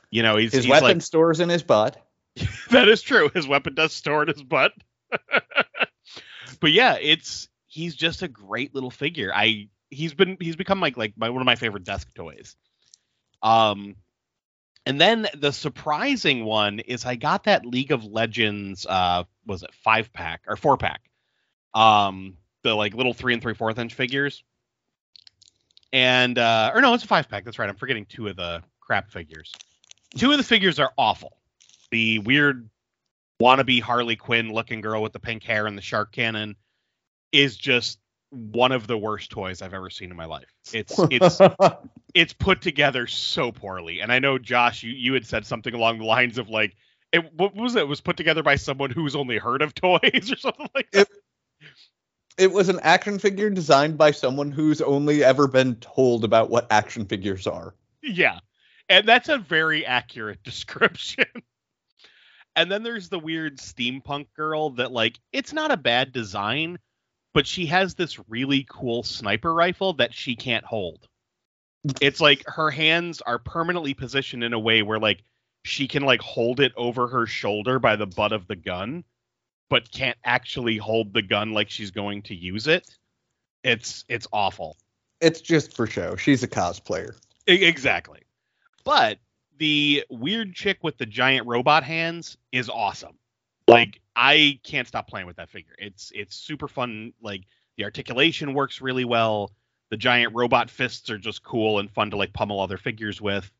You know, he's His he's weapon like stores in his butt. [LAUGHS] that is true. His weapon does store in his butt. [LAUGHS] but yeah, it's he's just a great little figure. I he's been he's become like like my one of my favorite desk toys. Um and then the surprising one is I got that League of Legends uh was it five pack or four pack. Um the like little three and three fourth inch figures. And uh or no, it's a five pack, that's right. I'm forgetting two of the crap figures. Two of the figures are awful the weird wannabe Harley Quinn looking girl with the pink hair and the shark cannon is just one of the worst toys I've ever seen in my life. It's it's [LAUGHS] it's put together so poorly. And I know Josh, you you had said something along the lines of like it what was it? it was put together by someone who's only heard of [LAUGHS] toys or something like that. it was an action figure designed by someone who's only ever been told about what action figures are. Yeah. And that's a very accurate [LAUGHS] description. and then there's the weird steampunk girl that like it's not a bad design, but she has this really cool sniper rifle that she can't hold. It's like her hands are permanently positioned in a way where like she can like hold it over her shoulder by the butt of the gun, but can't actually hold the gun like she's going to use it. It's it's awful. It's just for show. She's a cosplayer. E- Exactly. But the weird chick with the giant robot hands is awesome. Like I can't stop playing with that figure. It's it's super fun. Like the articulation works really well. The giant robot fists are just cool and fun to like pummel other figures with.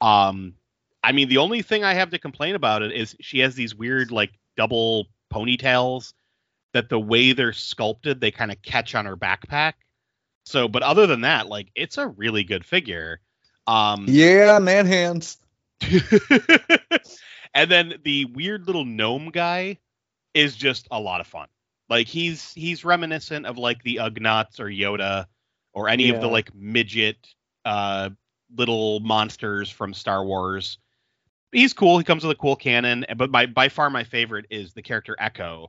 Um I mean the only thing I have to complain about it is she has these weird like double ponytails that the way they're sculpted they kind of catch on her backpack. So but other than that like it's a really good figure. Um Yeah, man hands. [LAUGHS] and then the weird little gnome guy is just a lot of fun. Like he's he's reminiscent of like the Ugnaughts or Yoda or any of the like midget uh little monsters from Star Wars. He's cool. He comes with a cool cannon, but my by far my favorite is the character Ekko,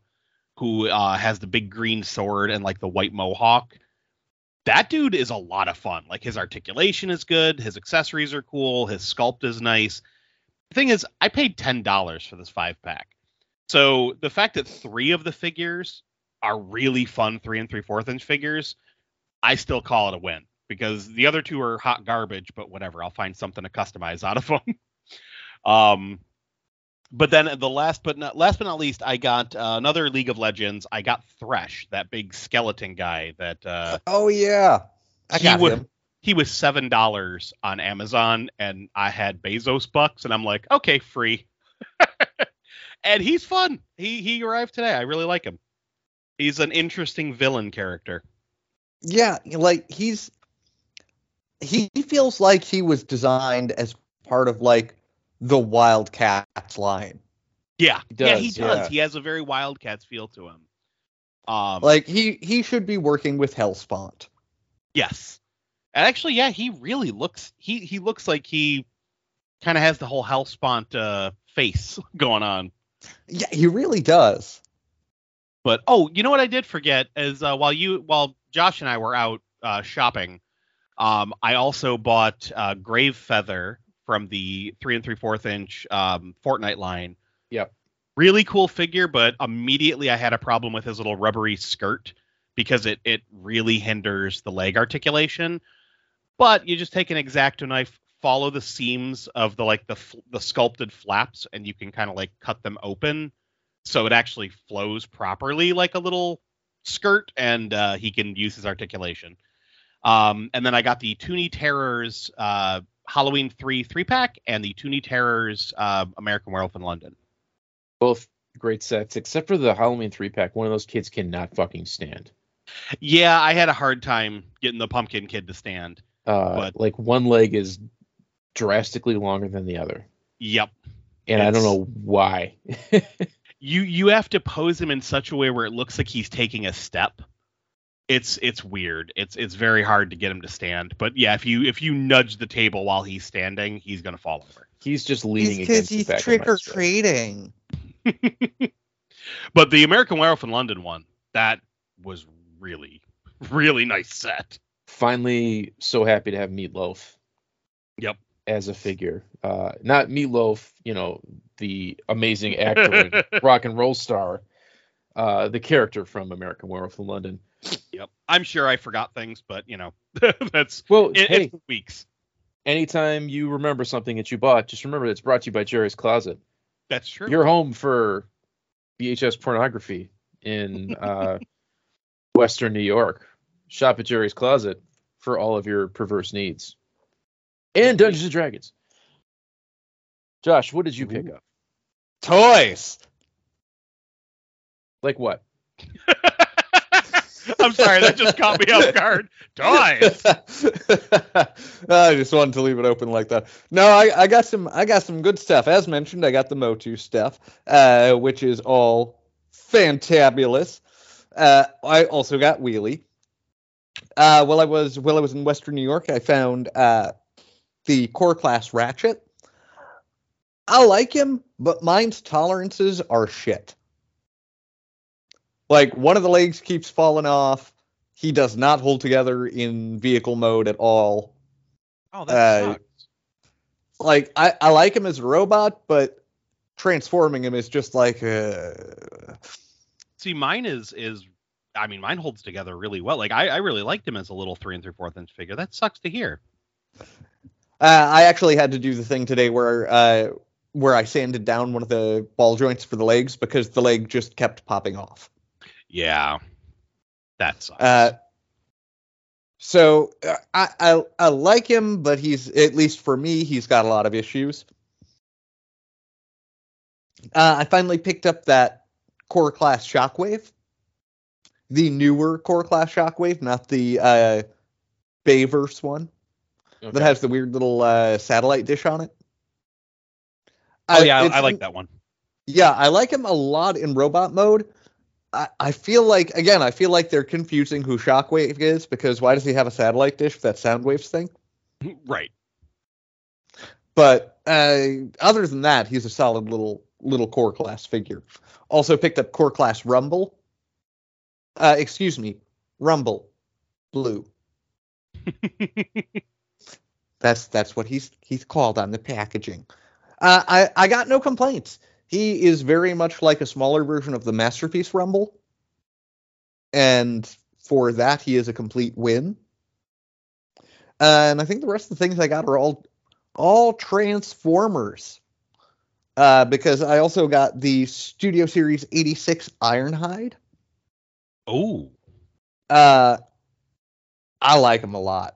who uh, has the big green sword and like the white mohawk. that dude is a lot of fun. Like his articulation is good, his accessories are cool, his sculpt is nice. The thing is, I paid ten dollars for this five pack. So the fact that three of the figures are really fun three and three fourth inch figures, I still call it a win because the other two are hot garbage. But whatever, I'll find something to customize out of them. [LAUGHS] um, but then the last but not last but not least, I got uh, another League of Legends. I got Thresh, that big skeleton guy that uh, Oh yeah, I he got would him. he was seven dollars on Amazon, and I had Bezos bucks, and I'm like, okay, free. [LAUGHS] and he's fun. He he arrived today. I really like him. He's an interesting villain character. Yeah, like he's he feels like he was designed as part of like the Wildcats line. Yeah, He yeah, he does, does. yeah. He has a very Wildcats feel to him. Um, Like he he should be working with Hellspawn. Yes. And actually, yeah, he really looks he he looks like he kind of has the whole Hellspawn uh, face [LAUGHS] going on. Yeah, he really does. But oh, you know what I did forget is uh, while you while Josh and I were out uh, shopping, um, I also bought uh, Grave Feather from the three and three fourth inch um, Fortnite line. Yep. Really cool figure, but immediately I had a problem with his little rubbery skirt because it it really hinders the leg articulation. But you just take an exacto knife, follow the seams of the like the the sculpted flaps, and you can kind of like cut them open so it actually flows properly like a little skirt, and uh, he can use his articulation. Um, and then I got the Toony Terrors uh, Halloween three three pack and the Toony Terrors uh, American Werewolf in London. Both great sets, except for the Halloween three pack. One of those kids cannot fucking stand. Yeah, I had a hard time getting the pumpkin kid to stand. Uh, But- like one leg is drastically longer than the other, Yep. and I don't know why. [LAUGHS] you you have to pose him in such a way where it looks like he's taking a step. It's it's weird. It's it's very hard to get him to stand. But yeah, if you if you nudge the table while he's standing, he's gonna fall over. he's just leaning He's against he's the back trick or treating. [LAUGHS] But the American Werewolf in London one, that was really really nice set. Finally, so happy to have Meatloaf. Yep. As a figure, uh, not Meatloaf, you know, the amazing actor and [LAUGHS] rock and roll star, uh, the character from American Werewolf in London. Yep. I'm sure I forgot things, but you know, [LAUGHS] that's Well, it, hey, it's weeks. anytime you remember something that you bought, just remember it's brought to you by Jerry's Closet. That's true. Your home for VHS pornography in [LAUGHS] uh, Western New York. Shop at Jerry's Closet for all of your perverse needs. And Dungeons and Dragons. Josh, what did you pick up? Toys. Like what? [LAUGHS] I'm sorry, that just caught me off guard. Toys. [LAUGHS] I just wanted to leave it open like that. No, I, I got some I got some good stuff. As mentioned, I got the Motu stuff, uh, which is all fantabulous. Uh, I also got Wheelie. Uh, while I was while I was in Western New York, I found uh, the core class Ratchet. I like him, but mine's tolerances are shit. Like one of the legs keeps falling off. He does not hold together in vehicle mode at all. Oh, that Uh, sucks. Like I, I like him as a robot, but transforming him is just like uh, See, mine is is I mean, mine holds together really well. Like I, I really liked him as a little three and three fourth inch figure. That sucks to hear. Uh, I actually had to do the thing today where uh, where I sanded down one of the ball joints for the legs because the leg just kept popping off. Yeah, that sucks. Uh, so uh, I, I I like him, but he's at least for me, he's got a lot of issues. Uh, I finally picked up that core class Shockwave, the newer core class Shockwave, not the uh, Bayverse one that has the weird little uh, satellite dish on it. oh yeah, I, it's- I like that one. Yeah, I like him a lot in robot mode. I, I feel like again, I feel like they're confusing who Shockwave is because why does he have a satellite dish for that Soundwaves thing? [LAUGHS] Right. But uh, other than that, he's a solid little little core class figure. Also picked up core class Rumble. Uh, excuse me, Rumble, blue. [LAUGHS] That's that's what he's he's called on the packaging. Uh, I I got no complaints. He is very much like a smaller version of the masterpiece Rumble, and for that he is a complete win. And I think the rest of the things I got are all all Transformers. Uh, because I also got the Studio Series 86 Ironhide. Oh, Uh, I like him a lot.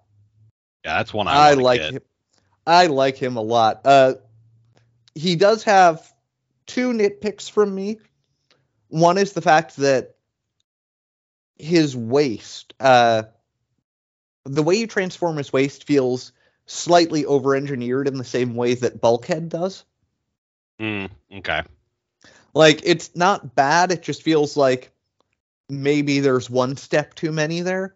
yeah, that's one I, I like him. I like him a lot. Uh, he does have two nitpicks from me. One is the fact that his waist, uh, the way you transform his waist feels slightly over-engineered in the same way that Bulkhead does. Mm, okay. Like it's not bad. It just feels like maybe there's one step too many there.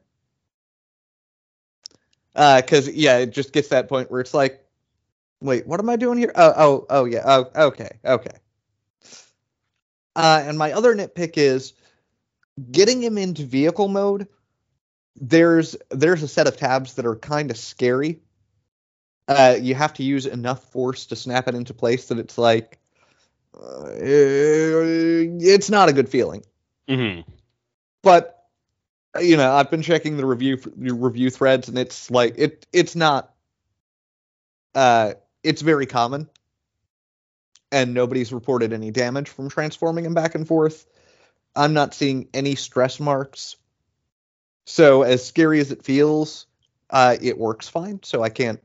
Uh, cause yeah, it just gets that point where it's like, wait, what am I doing here? Oh, oh, oh yeah. Oh, okay, okay. Uh, and my other nitpick is getting him into vehicle mode. There's there's a set of tabs that are kind of scary. Uh, you have to use enough force to snap it into place that it's like uh, it's not a good feeling. hmm But you know, I've been checking the review the review threads, and it's like it it's not. Uh, it's very common, and nobody's reported any damage from transforming him back and forth. I'm not seeing any stress marks. So as scary as it feels, uh, it works fine. So I can't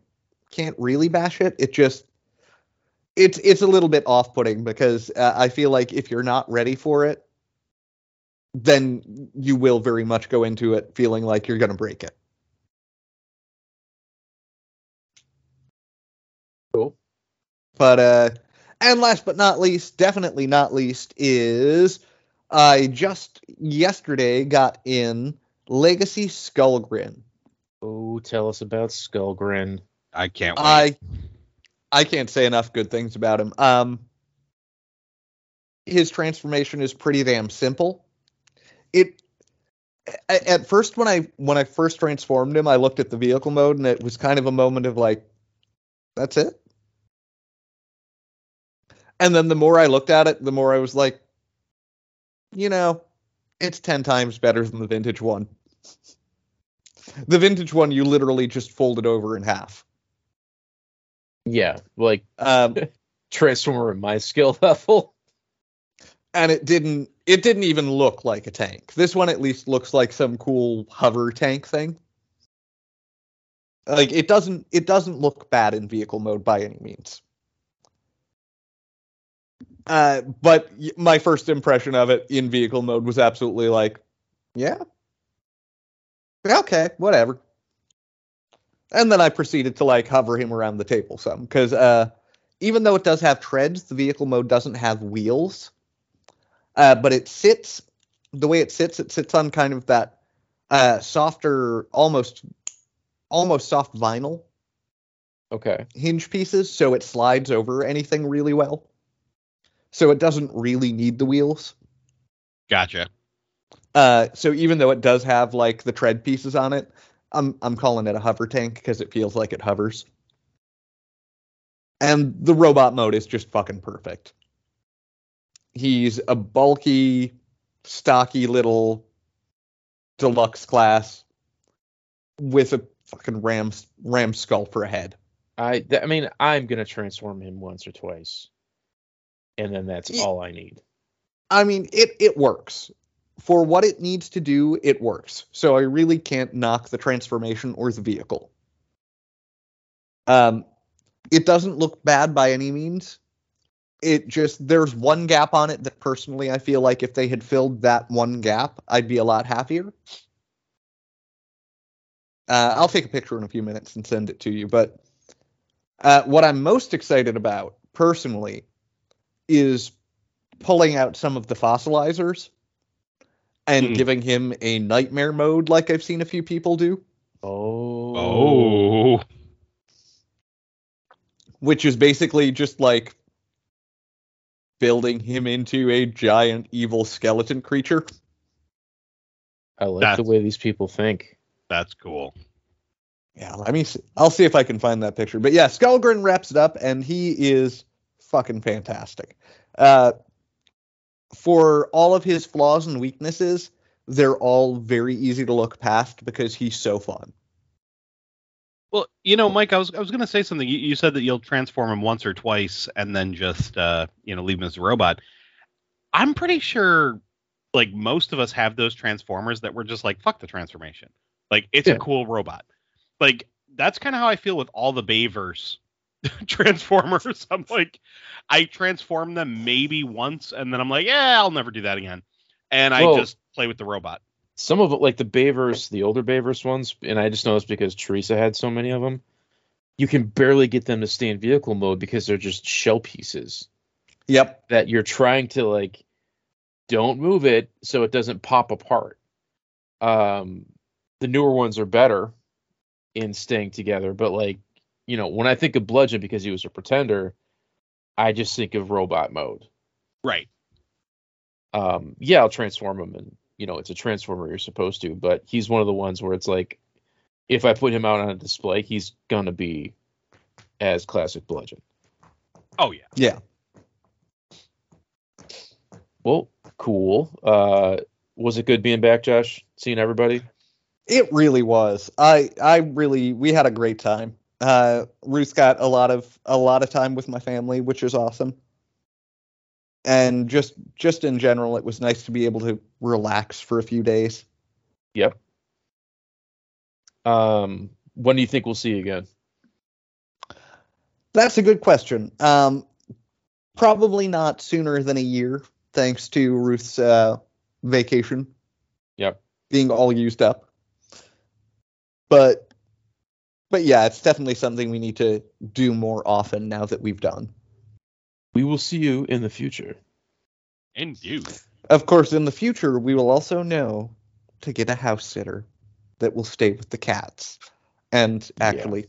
can't really bash it. It just it's it's a little bit off putting because uh, I feel like if you're not ready for it, then you will very much go into it feeling like you're going to break it. Cool. But uh and last but not least, definitely not least is I just yesterday got in Legacy Skullgrin. Oh, tell us about Skullgrin. I can't wait. I I can't say enough good things about him. Um his transformation is pretty damn simple. It at first when I when I first transformed him, I looked at the vehicle mode and it was kind of a moment of like that's it. And then the more I looked at it, the more I was like you know, it's 10 times better than the vintage one. The vintage one you literally just folded over in half. Yeah, like Um [LAUGHS] Transformer at my skill [LAUGHS] level. and it didn't it didn't even look like a tank. This one at least looks like some cool hover tank thing. Like it doesn't it doesn't look bad in vehicle mode by any means. Uh, but my first impression of it in vehicle mode was absolutely like, yeah, okay, whatever. And then I proceeded to like hover him around the table some because uh, even though it does have treads, the vehicle mode doesn't have wheels. Uh, but it sits the way it sits. It sits on kind of that uh, softer, almost almost soft vinyl Okay. hinge pieces, so it slides over anything really well. So it doesn't really need the wheels. Gotcha. Uh, so even though it does have like the tread pieces on it, I'm I'm calling it a hover tank because it feels like it hovers. And the robot mode is just fucking perfect. He's a bulky, stocky little deluxe class with a fucking ram ram skull for a head. I I mean I'm gonna transform him once or twice, and then that's Ye- all I need. I mean, it it works. For what it needs to do, it works. So I really can't knock the transformation or the vehicle. Um, it doesn't look bad by any means. It just there's one gap on it that personally I feel like if they had filled that one gap, I'd be a lot happier. Uh, I'll take a picture in a few minutes and send it to you. But uh, what I'm most excited about personally is pulling out some of the fossilizers and Hmm. giving him a nightmare mode like I've seen a few people do, Oh. Oh. which is basically just like building him into a giant evil skeleton creature. I like the way these people think. That's cool. Yeah, let me see. I'll see if I can find that picture. But yeah, Skullgrin wraps it up, and he is fucking fantastic. Uh, for all of his flaws and weaknesses, they're all very easy to look past because he's so fun. Well, you know, Mike, I was I was gonna say something. You, you said that you'll transform him once or twice and then just uh, you know leave him as a robot. I'm pretty sure, like most of us have those transformers that we're just like fuck the transformation. Like it's Yeah. a cool robot. Like that's kind of how I feel with all the Bayverse [LAUGHS] transformers. I'm like, I transform them maybe once and then I'm like, yeah, I'll never do that again. And I Well- just play with the robot. Some of it, like the Bayverse, the older Bayverse ones, and I just noticed because Teresa had so many of them, you can barely get them to stay in vehicle mode because they're just shell pieces Yep. that you're trying to like don't move it so it doesn't pop apart. Um, the newer ones are better in staying together, but like you know, when I think of Bludgeon because he was a pretender, I just think of robot mode. Right. um, yeah, I'll transform him, and you know, it's a transformer you're supposed to. But he's one of the ones where it's like, if I put him out on a display, he's gonna be as classic Bludgeon. Oh yeah. Yeah. Well, cool. Uh, was it good being back, Josh? Seeing everybody? It really was. I I really we had a great time. Uh Ruth got a lot of a lot of time with my family, which is awesome. And just just in general, it was nice to be able to relax for a few days. Yep. Um, when do you think we'll see you again? That's a good question. Um probably not sooner than a year, thanks to Ruth's uh vacation Yep. being all used up. But but yeah, it's definitely something we need to do more often now that we've done. We will see you in the future. Indeed. Of course, in the future, we will also know to get a house sitter that will stay with the cats and actually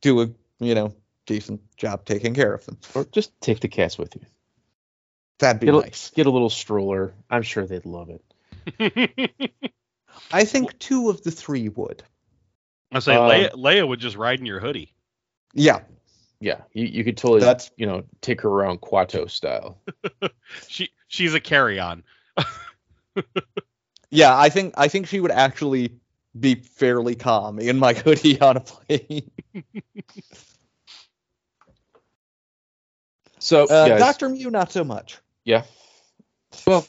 do a you know decent job taking care of them. Or just take the cats with you. That'd be Get a, nice. get a little stroller. I'm sure they'd love it. [LAUGHS] I think two of the three would. I say Um, Leia, Leia would just ride in your hoodie. Yeah, Yeah, you, you could totally, That's- you know, take her around Quato style. [LAUGHS] She she's a carry on. [LAUGHS] yeah. I think I think she would actually be fairly calm in my [LAUGHS] hoodie on a plane. So, Uh, guys, Doctor Mew, not so much. yeah. Well,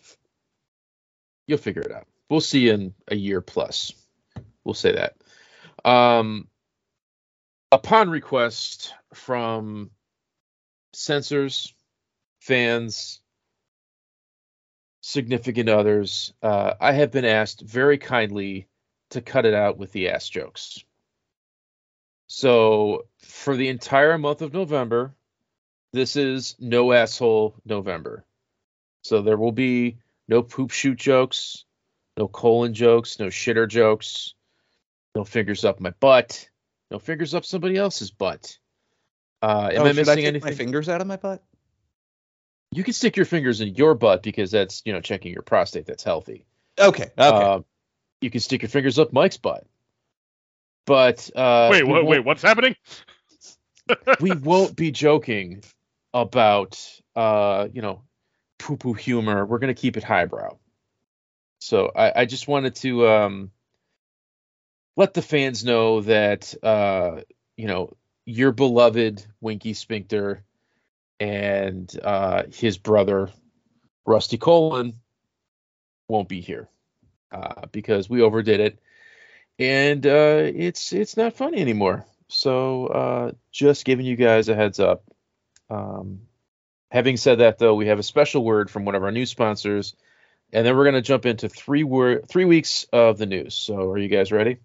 you'll figure it out. We'll see you in a year plus. We'll say that. Um, upon request from censors, fans, significant others, uh, I have been asked very kindly to cut it out with the ass jokes. So, for the entire month of November, this is no asshole November. So there will be no poop shoot jokes, no colon jokes, no shitter jokes, no fingers up my butt, no fingers up somebody else's butt. Uh, am oh, I should missing I take anything? my fingers out of my butt? You can stick your fingers in your butt because that's you know checking your prostate. That's healthy. Okay. Okay. Uh, you can stick your fingers up Mike's butt. But uh, wait, wait, wait, what's happening? [LAUGHS] we won't be joking about uh you know poo poo humor we're going to keep it highbrow so I, I just wanted to um let the fans know that uh you know your beloved winky Sphincter and uh his brother rusty colon won't be here uh because we overdid it and uh it's it's not funny anymore so uh just giving you guys a heads up um, having said that, though, we have a special word from one of our new sponsors, and then we're going to jump into three word three weeks of the news. So, are you guys ready?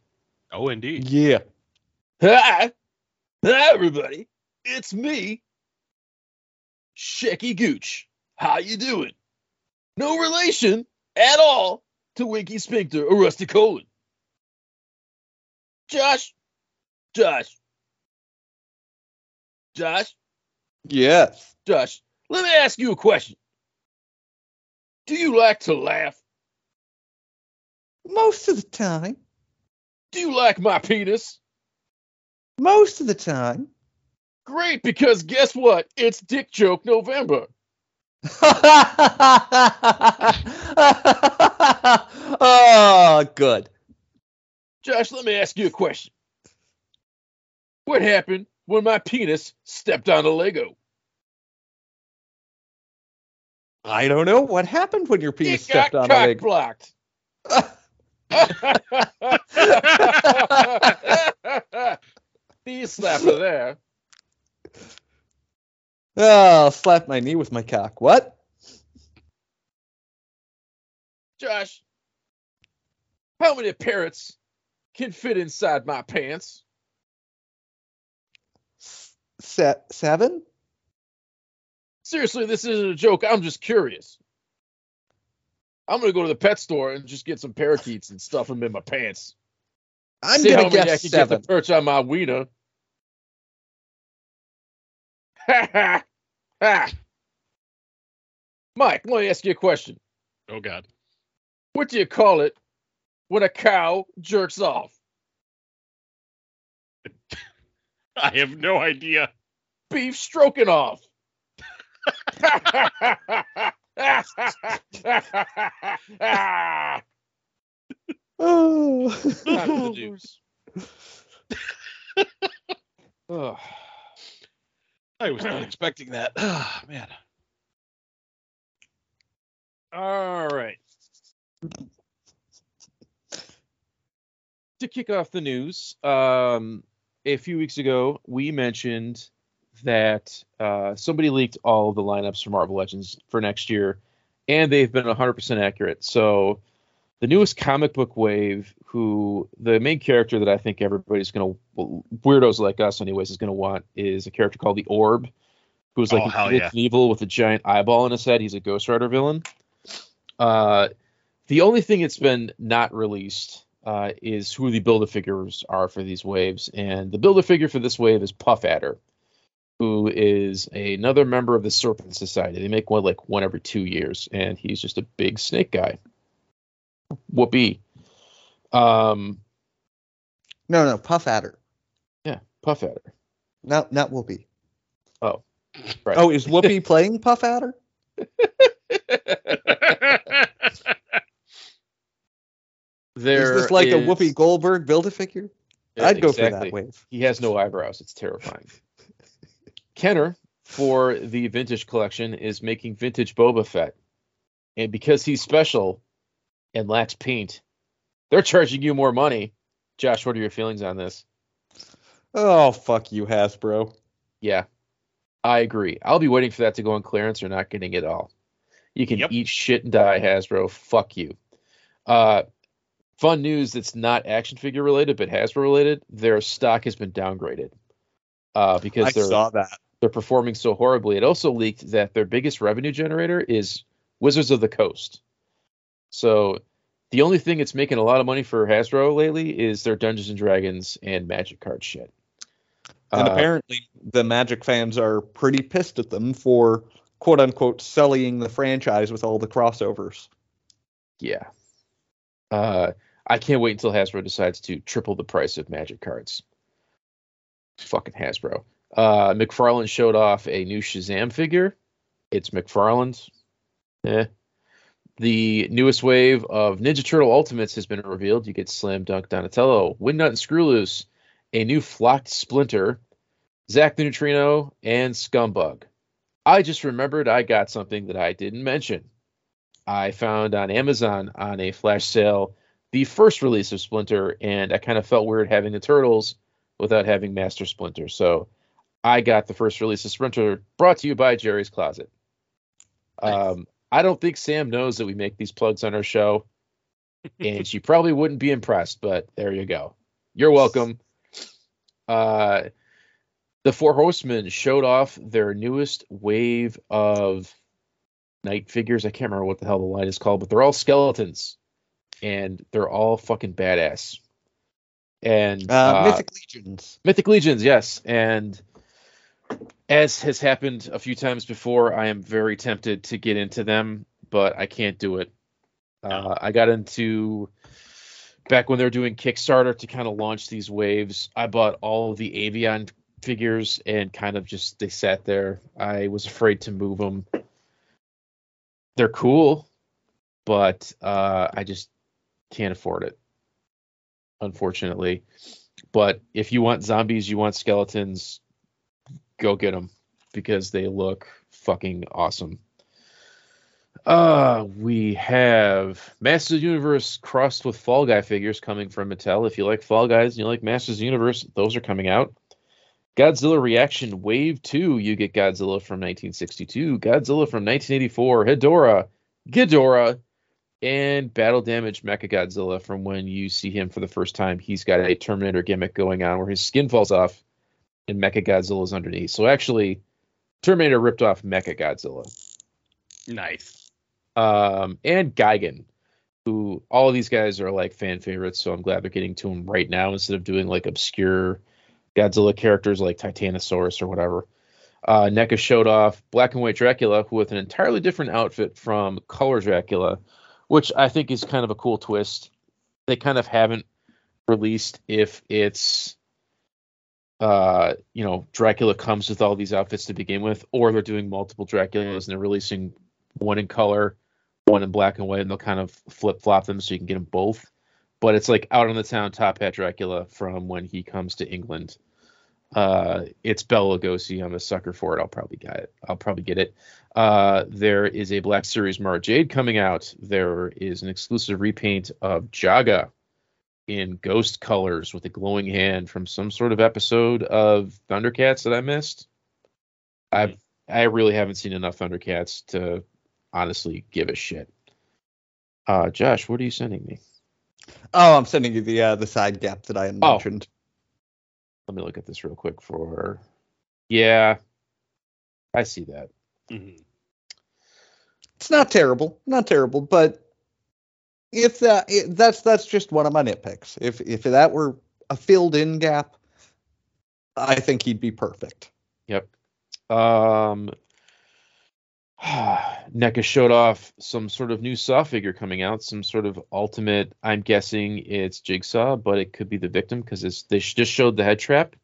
Oh, indeed. yeah. Hi, hi, everybody, it's me, Shecky Gooch. How you doing? No relation at all to Winky Sphincter or Rusty Colon. Josh, Josh, Josh. Yes. Josh, let me ask you a question. Do you like to laugh? Most of the time. Do you like my penis? Most of the time. Great, because guess what? It's Dick Joke November. [LAUGHS] oh, good. Josh, let me ask you a question. What happened when my penis stepped on a Lego? I don't know what happened when your penis it stepped on a Lego? leg. blocked. [LAUGHS] [LAUGHS] Knee slapper there. Oh, I'll slap my knee with my cock. What? Josh, how many parrots can fit inside my pants? Se- seven? Seriously, this isn't a joke. I'm just curious. I'm gonna go to the pet store and just get some parakeets and stuff them in my pants. I'm See gonna many I can seven. get the perch on my wiener. Ha ha ha. Mike, let me ask you a question. Oh God. What do you call it when a cow jerks off? [LAUGHS] I have no idea. Beef stroking off. [LAUGHS] [LAUGHS] Oh. Ugh. I was not expecting that. Ah, man. All right. To kick off the news, um, a few weeks ago, we mentioned that uh, somebody leaked all of the lineups for Marvel Legends for next year, and they've been 100% accurate. So, the newest comic book wave, who the main character that I think everybody's going to, weirdos like us, anyways, is going to want, is a character called the Orb, who's like Oh, an hell yeah. evil with a giant eyeball in his head. He's a Ghost Rider villain. Uh, the only thing that's been not released uh, is who the builder figures are for these waves, and the builder figure for this wave is Puff Adder, who is another member of the Serpent Society. They make one like one every two years, and he's just a big snake guy. Whoopee. Um, no, no, Puff Adder. yeah, Puff Adder. Not not Whoopi. Oh, right. Oh, is Whoopi [LAUGHS] playing Puff Adder? [LAUGHS] There is this like a is- Whoopi Goldberg build a figure? Yeah, I'd go for that wave. He has no eyebrows. It's terrifying. Kenner for the vintage collection is making vintage Boba Fett, and because he's special and lacks paint, they're charging you more money. Josh, what are your feelings on this? Oh, fuck you, Hasbro. Yeah, I agree. I'll be waiting for that to go on clearance or not getting it all. You can Yep. eat shit and die, Hasbro. Fuck you. Uh, fun news that's not action figure related, but Hasbro related. Their stock has been downgraded uh, because I they're saw that. They're performing so horribly. It also leaked that their biggest revenue generator is Wizards of the Coast. So the only thing that's making a lot of money for Hasbro lately is their Dungeons and Dragons and Magic card shit. And Uh, apparently, the Magic fans are pretty pissed at them for quote unquote sullying the franchise with all the crossovers. Yeah. Uh, I can't wait until Hasbro decides to triple the price of Magic cards. Fucking Hasbro. Uh, McFarlane showed off a new Shazam figure. It's McFarlane's. Eh. The newest wave of Ninja Turtle Ultimates has been revealed. You get Slam Dunk Donatello, Wingnut and Screwloose, a new Flocked Splinter, Zack the Neutrino, and Scumbug. I just remembered I got something that I didn't mention. I found on Amazon on a flash sale the first release of Splinter, and I kind of felt weird having the Turtles without having Master Splinter. So I got the first release of Splinter brought to you by Jerry's Closet. Um, I don't think Sam knows that we make these plugs on our show, and she probably wouldn't be impressed, but there you go. You're welcome. Uh, the Four Horsemen showed off their newest wave of knight figures. I can't remember what the hell the line is called, but they're all skeletons, and they're all fucking badass. And Uh, uh, Mythic Legions. Mythic Legions, yes. And as has happened a few times before, I am very tempted to get into them, but I can't do it. Uh, I got into back when they were doing Kickstarter to kind of launch these waves, I bought all of the Avion figures and kind of just they sat there. I was afraid to move them. They're cool, but uh, I just can't afford it, unfortunately. But if you want zombies, you want skeletons, go get them because they look fucking awesome. Uh, we have Masters of the Universe crossed with Fall Guy figures coming from Mattel. If you like Fall Guys and you like Masters of the Universe, those are coming out. Godzilla Reaction Wave 2, you get Godzilla from 1962, Godzilla from 1984, Hedorah, Ghidorah, and Battle Damage Mecha Godzilla from when you see him for the first time. He's got a Terminator gimmick going on where his skin falls off and Mecha Godzilla is underneath. So actually, Terminator ripped off Mecha Godzilla. Nice. Um, and Gigan, who all of these guys are like fan favorites. So I'm glad they're getting to him right now instead of doing like obscure Godzilla characters like Titanosaurus or whatever. Uh, NECA showed off Black and White Dracula with an entirely different outfit from Color Dracula, which I think is kind of a cool twist. They kind of haven't released if it's uh you know Dracula comes with all these outfits to begin with or they're doing multiple Draculas and they're releasing one in color, one in black and white and they'll kind of flip flop them so you can get them both. But it's like out on the town top hat Dracula from when he comes to England. Uh it's Bela Lugosi. I'm a sucker for it. I'll probably get it. I'll probably get it. Uh, there is a Black Series Mara Jade coming out. There is an exclusive repaint of Jaga in ghost colors with a glowing hand from some sort of episode of Thundercats that I missed. I I really haven't seen enough Thundercats to honestly give a shit. Uh, Josh, what are you sending me? Oh, I'm sending you the uh, the side gap that I had Oh. mentioned. Let me look at this real quick for. Yeah, I see that. Mhm. It's not terrible, not terrible, but if that it, that's that's just one of my nitpicks. If if that were a filled in gap, I think he'd be perfect. Yep. Um, [SIGHS] NECA showed off some sort of new Saw figure coming out, some sort of ultimate. I'm guessing it's Jigsaw, but it could be the victim because it's they just showed the head trap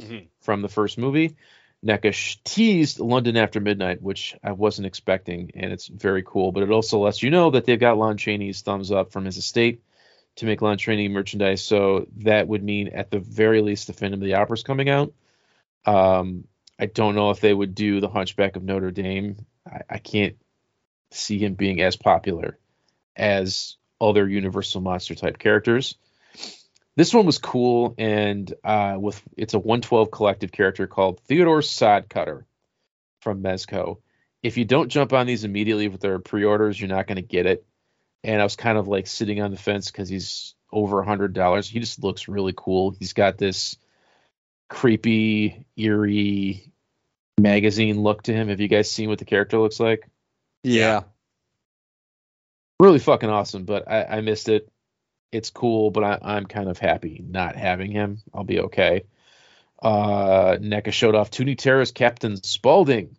Mhm. from the first movie. NECA sh- teased London After Midnight, which I wasn't expecting, and it's very cool. But it also lets you know that they've got Lon Chaney's thumbs up from his estate to make Lon Chaney merchandise. So that would mean, at the very least, the Phantom of the Opera's coming out. Um, I don't know if they would do the Hunchback of Notre Dame. I, I can't see him being as popular as other Universal monster type characters. This one was cool, and uh, with it's a 112 collective character called Theodore Sodcutter from Mezco. If you don't jump on these immediately with their pre-orders, you're not going to get it. And I was kind of like sitting on the fence because he's over a hundred dollars. He just looks really cool. He's got this creepy, eerie magazine look to him. Have you guys seen what the character looks like? Yeah. Really fucking awesome, but I, I missed it. It's cool, but I, I'm kind of happy not having him. I'll be okay. Uh, NECA showed off Toony Terrors Captain Spaulding,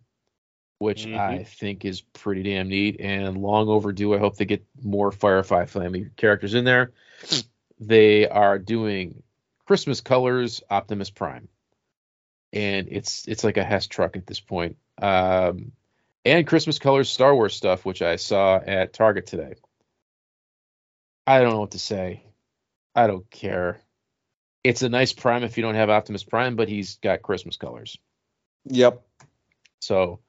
which Mhm. I think is pretty damn neat and long overdue. I hope they get more Firefly family characters in there. they are doing Christmas colors Optimus Prime, and it's it's like a Hess truck at this point. Um, and Christmas colors Star Wars stuff, which I saw at Target today. I don't know what to say. I don't care. It's a nice Prime if you don't have Optimus Prime, but he's got Christmas colors. Yep. So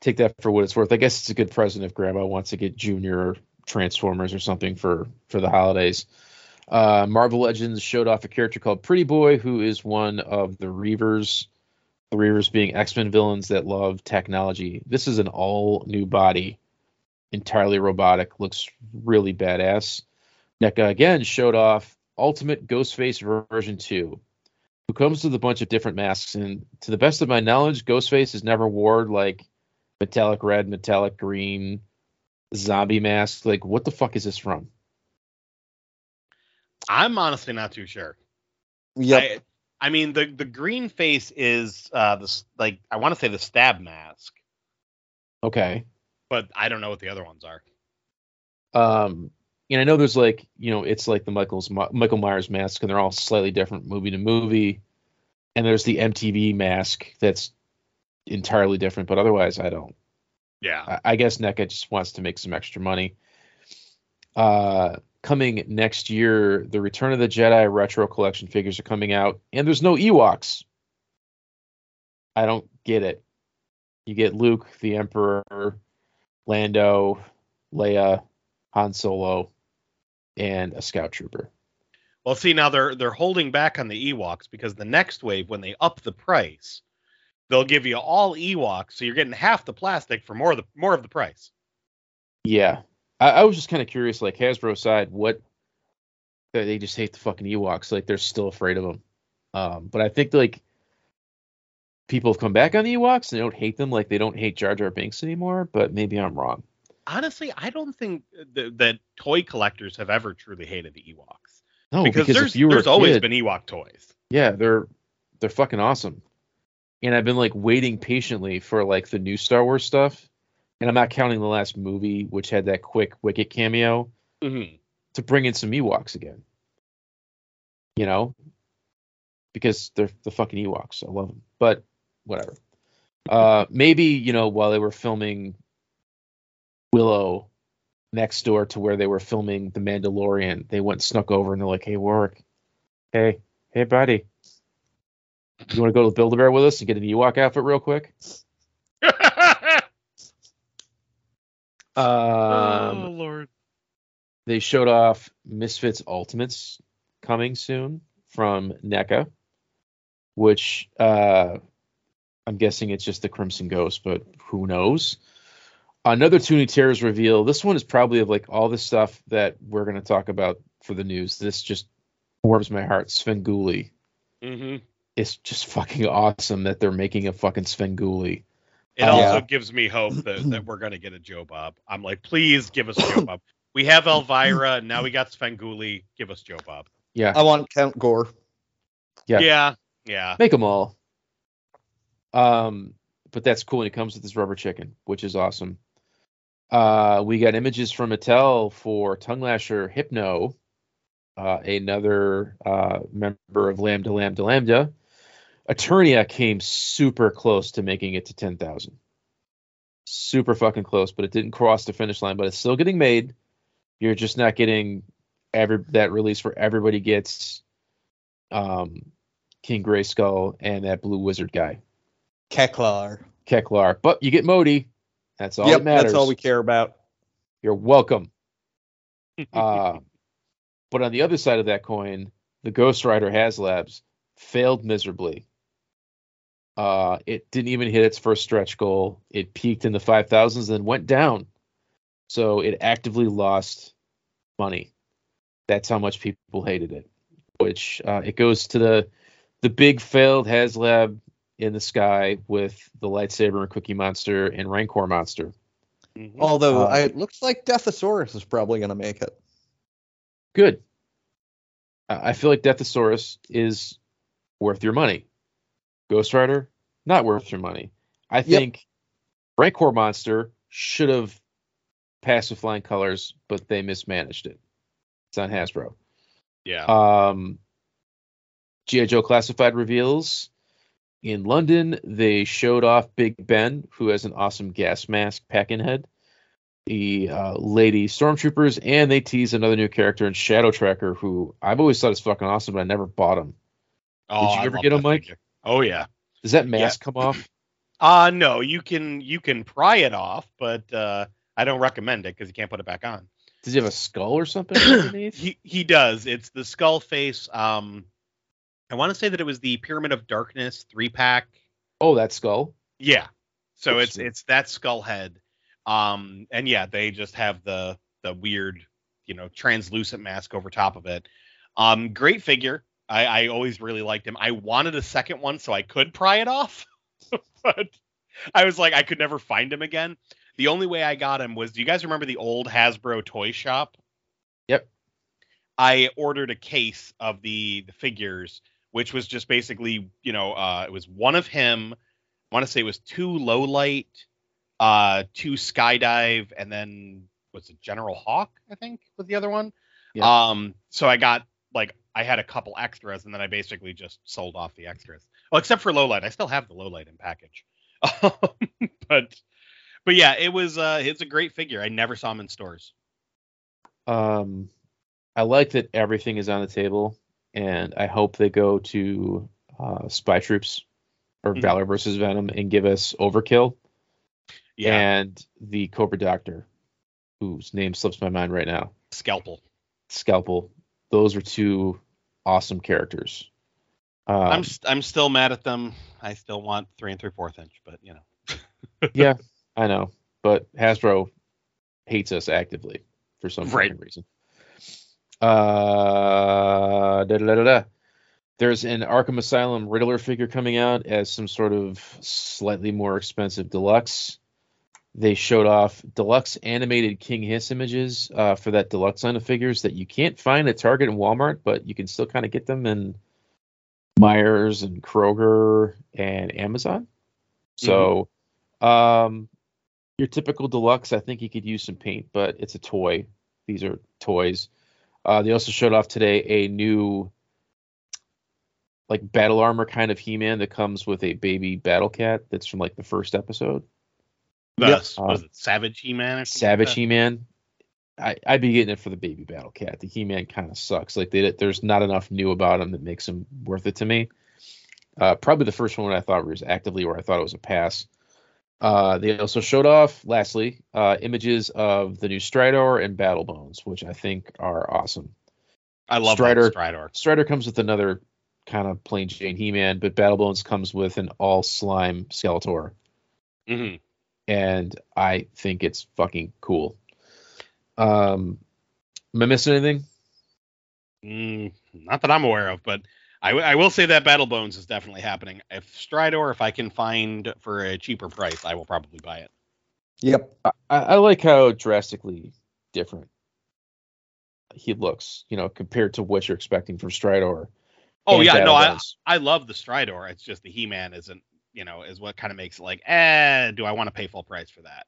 take that for what it's worth. I guess it's a good present if Grandma wants to get Junior Transformers or something for for the holidays. Uh, Marvel Legends showed off a character called Pretty Boy, who is one of the Reavers. The Reavers being X Men villains that love technology. This is an all new body, entirely robotic. Looks really badass. NECA again showed off Ultimate Ghostface version 2, who comes with a bunch of different masks. And to the best of my knowledge, Ghostface has never wore like metallic red, metallic green zombie mask. Like, what the fuck is this from? I'm honestly not too sure. Yeah. I, I mean, the the green face is uh this like I want to say the stab mask, Okay. but I don't know what the other ones are. Um, and I know there's like you know it's like the Michael's Michael Myers mask, and they're all slightly different movie to movie. And there's the MTV mask that's entirely different, but otherwise I don't. Yeah. I, I guess NECA just wants to make some extra money. Uh, coming next year, the Return of the Jedi retro collection figures are coming out, and there's no Ewoks. I don't get it. You get Luke, the Emperor, Lando, Leia, Han Solo, and a Scout Trooper. Well, see now they're they're holding back on the Ewoks because the next wave, when they up the price, they'll give you all Ewoks, so you're getting half the plastic for more of the more of the price. Yeah, I, I was just kind of curious, like Hasbro side, what they just hate the fucking Ewoks, like they're still afraid of them. Um, but I think like people have come back on the Ewoks and they don't hate them like they don't hate Jar Jar Binks anymore. But maybe I'm wrong. Honestly, I don't think th- that toy collectors have ever truly hated the Ewoks. No, because, because, there's, if you were there's always kid- been Ewok toys. yeah, they're they're fucking awesome. And I've been like waiting patiently for like the new Star Wars stuff. And I'm not counting the last movie, which had that quick Wicket cameo Mm-hmm. to bring in some Ewoks again. You know, because they're the fucking Ewoks. I love them, but whatever. Uh, maybe you know while they were filming Willow next door to where they were filming The Mandalorian, they went snuck over and they're like, "Hey, Warwick, hey, hey, buddy, you want to go to the Build a Bear with us and get an Ewok outfit real quick?" [LAUGHS] Um, oh Lord. they showed off Misfits Ultimates coming soon from NECA, which uh, I'm guessing it's just the Crimson Ghost, but who knows? Another Toony Terrors reveal. This one is probably of like all the stuff that we're going to talk about for the news. This just warms my heart. Svengoolie. hmm It's just fucking awesome that they're making a fucking Svengoolie. It Uh, also Yeah. gives me hope that, that we're gonna get a Joe Bob. I'm like, please give us Joe [COUGHS] Bob. We have Elvira, and now we got Svengoolie. Give us Joe Bob. Yeah, I want Count Gore. Yeah. yeah, yeah. make them all. Um, but that's cool. And it comes with this rubber chicken, which is awesome. Uh, we got images from Mattel for Tongue Lasher Hypno, uh, another uh, member of Lambda Lambda Lambda. Eternia came super close to making it to 10,000. Super fucking close, but it didn't cross the finish line, but it's still getting made. You're just not getting every that release where everybody gets um, King Grayskull and that blue wizard guy, Keklar. Keklar. But you get Modi. That's all yep, that matters. that's all we care about. You're welcome. [LAUGHS] uh, but on the other side of that coin, the Ghost Rider HasLabs failed miserably. Uh, it didn't even hit its first stretch goal. It peaked in the 5,000s, then went down. So it actively lost money. That's how much people hated it. Which uh, it goes to the the big failed HasLab in the sky with the lightsaber and Cookie Monster and Rancor Monster. Mhm. Although Uh, I, it looks like Deathsaurus is probably going to make it. good. I I feel like Deathsaurus is worth your money. Ghost Rider, not worth your money. I think Rancor Monster should have passed with flying colors, but they mismanaged it. It's on Hasbro. yeah. Um, G.I. Joe Classified reveals in London, they showed off Big Ben, who has an awesome gas mask pack-in head, the uh, lady stormtroopers, and they tease another new character in Shadow Tracker, who I've always thought is fucking awesome, but I never bought him. oh, Did you I ever get that Mike? figure. Oh yeah. Does that mask come off? Uh no, you can you can pry it off, but uh I don't recommend it because you can't put it back on. Does he have a skull or something underneath? [COUGHS] He he does. It's the skull face. Um, I want to say that it was the Pyramid of Darkness three pack. oh, that skull. Yeah. So it's it's that skull head. Um, and yeah, they just have the the weird, you know, translucent mask over top of it. Um, great figure. I, I always really liked him. I wanted a second one so I could pry it off, [LAUGHS] but I was like, I could never find him again. The only way I got him was, do you guys remember the old Hasbro toy shop? Yep. I ordered a case of the the figures, which was just basically, you know, uh, it was one of him. I want to say it was two low light, uh, two skydive, and then was it General Hawk, I think was the other one. Yeah. Um, so I got like I had a couple extras, and then I basically just sold off the extras. Well, except for low light, I still have the low light in package. [LAUGHS] but but yeah, it was uh it's a great figure. I never saw him in stores. Um, I like that everything is on the table, and I hope they go to uh, Spy Troops or Mhm. Valor versus Venom and give us Overkill Yeah, and the Cobra Doctor, whose name slips my mind right now. scalpel. Scalpel. Those are two awesome characters. Um, I'm st- I'm still mad at them. I still want three and three fourth inch, but you know. [LAUGHS] yeah, [LAUGHS] I know, but Hasbro hates us actively for some Right. reason. Uh, da-da-da-da-da. There's an Arkham Asylum Riddler figure coming out as some sort of slightly more expensive deluxe. They showed off deluxe animated King Hiss images uh, for that deluxe line of figures that you can't find at Target and Walmart, but you can still kind of get them in Meijer and Kroger and Amazon. So, um, your typical deluxe, I think you could use some paint, but it's a toy. These are toys. Uh, they also showed off today a new, like battle armor kind of He-Man that comes with a baby Battle Cat. That's from like the first episode. The, Yep. Was it Savage He-Man? Or Savage like He-Man. I, I'd be getting it for the baby Battle Cat. The He-Man kind of sucks. Like they, there's not enough new about him that makes him worth it to me. Uh, probably the first one I thought was actively where I thought it was a pass. Uh, they also showed off, lastly, uh, images of the new Stridor and Battle Bones, which I think are awesome. I love Stridor- that Stridor. Comes with another kind of plain Jane He-Man, but Battle Bones comes with an all slime Skeletor, hmm and I think it's fucking cool. Um, am I missing anything? Mm, not that I'm aware of, but I, w- I will say that Battle Bones is definitely happening. If Stridor, if I can find for a cheaper price, I will probably buy it. Yep. I, I like how drastically different he looks, you know, compared to what you're expecting from Stridor. Oh yeah, Battle no, I, Bones. I love the Stridor. It's just the He-Man isn't, you know, is what kind of makes it like, eh, do I want to pay full price for that?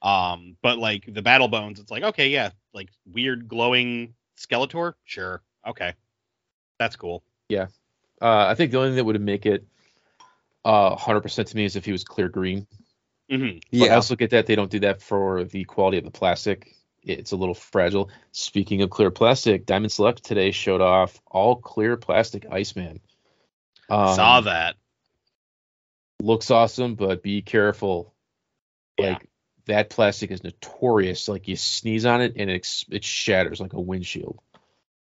Um, but like the Battle Bones, it's like, okay, yeah, like weird glowing Skeletor, sure, okay, that's cool. Yeah, uh, I think the only thing that would make it uh 100% to me is if he was clear green. hmm But I also get that they don't do that for the quality of the plastic. It's a little fragile. Speaking of clear plastic, Diamond Select today showed off all clear plastic Iceman. Um, Saw that. Looks awesome, but be careful. Yeah. Like that plastic is notorious. Like you sneeze on it and it, it shatters like a windshield.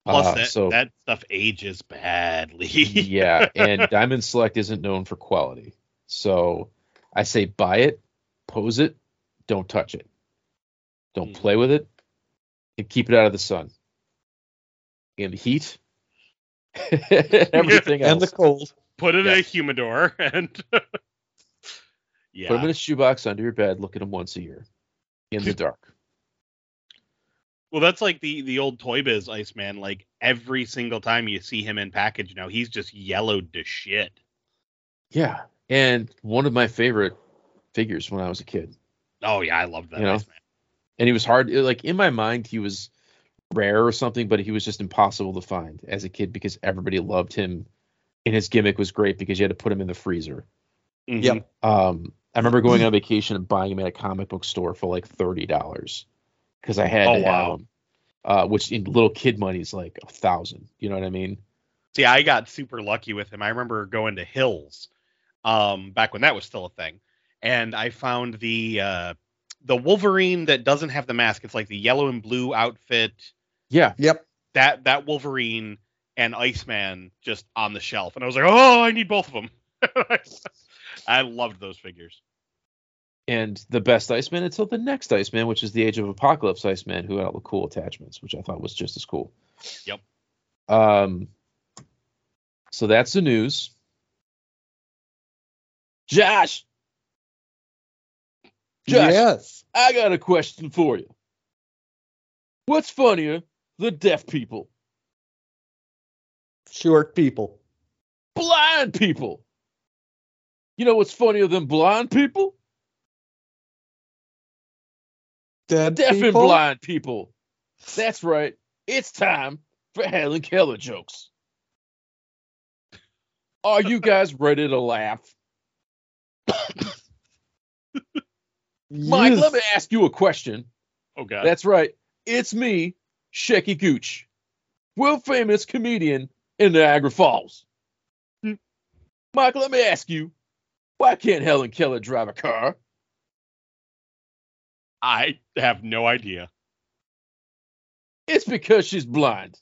Plus Uh, that so that stuff ages badly. [LAUGHS] yeah, and Diamond Select isn't known for quality. So I say buy it, pose it, don't touch it. Don't Mhm. play with it, and keep it out of the sun. And the heat. [LAUGHS] Everything else. And the cold. Put it Yeah. in a humidor [LAUGHS] and yeah. Put them in a shoebox under your bed. Look at them once a year in the dark. Well, that's like the the old Toy Biz Iceman. Like every single time you see him in package now, he's just yellowed to shit. Yeah. And one of my favorite figures when I was a kid. Oh yeah, I love that You know? Iceman. And he was hard. Like in my mind, he was rare or something, but he was just impossible to find as a kid because everybody loved him. And his gimmick was great because you had to put him in the freezer. Mhm. Yep. Um, I remember going on vacation and buying him at a comic book store for like thirty dollars because I had Oh, to have wow. him. Uh, which in little kid money is like a thousand. You know what I mean? See, I got super lucky with him. I remember going to Hills, um, back when that was still a thing, and I found the uh, the Wolverine that doesn't have the mask. It's like the yellow and blue outfit. Yeah. Yep. That that Wolverine and Iceman just on the shelf, and I was like, oh, I need both of them. [LAUGHS] I loved those figures. And the best Iceman until the next Iceman, which is the Age of Apocalypse Iceman, who had all the cool attachments, which I thought was just as cool. Yep. Um. So that's the news. Josh, Josh, Yes. I got a question for you. What's funnier, the deaf people, Short people. blind people? You know what's funnier than blind people? Dead Deaf and blind people. That's right. It's time for Helen Keller jokes. Are you [LAUGHS] guys ready to laugh? Mike, Yes. let me ask you a question. Oh god. That's right. It's me, Shecky Gooch, world famous comedian in Niagara Falls. Hmm. Mike, let me ask you, why can't Helen Keller drive a car? I have no idea. It's because she's blind.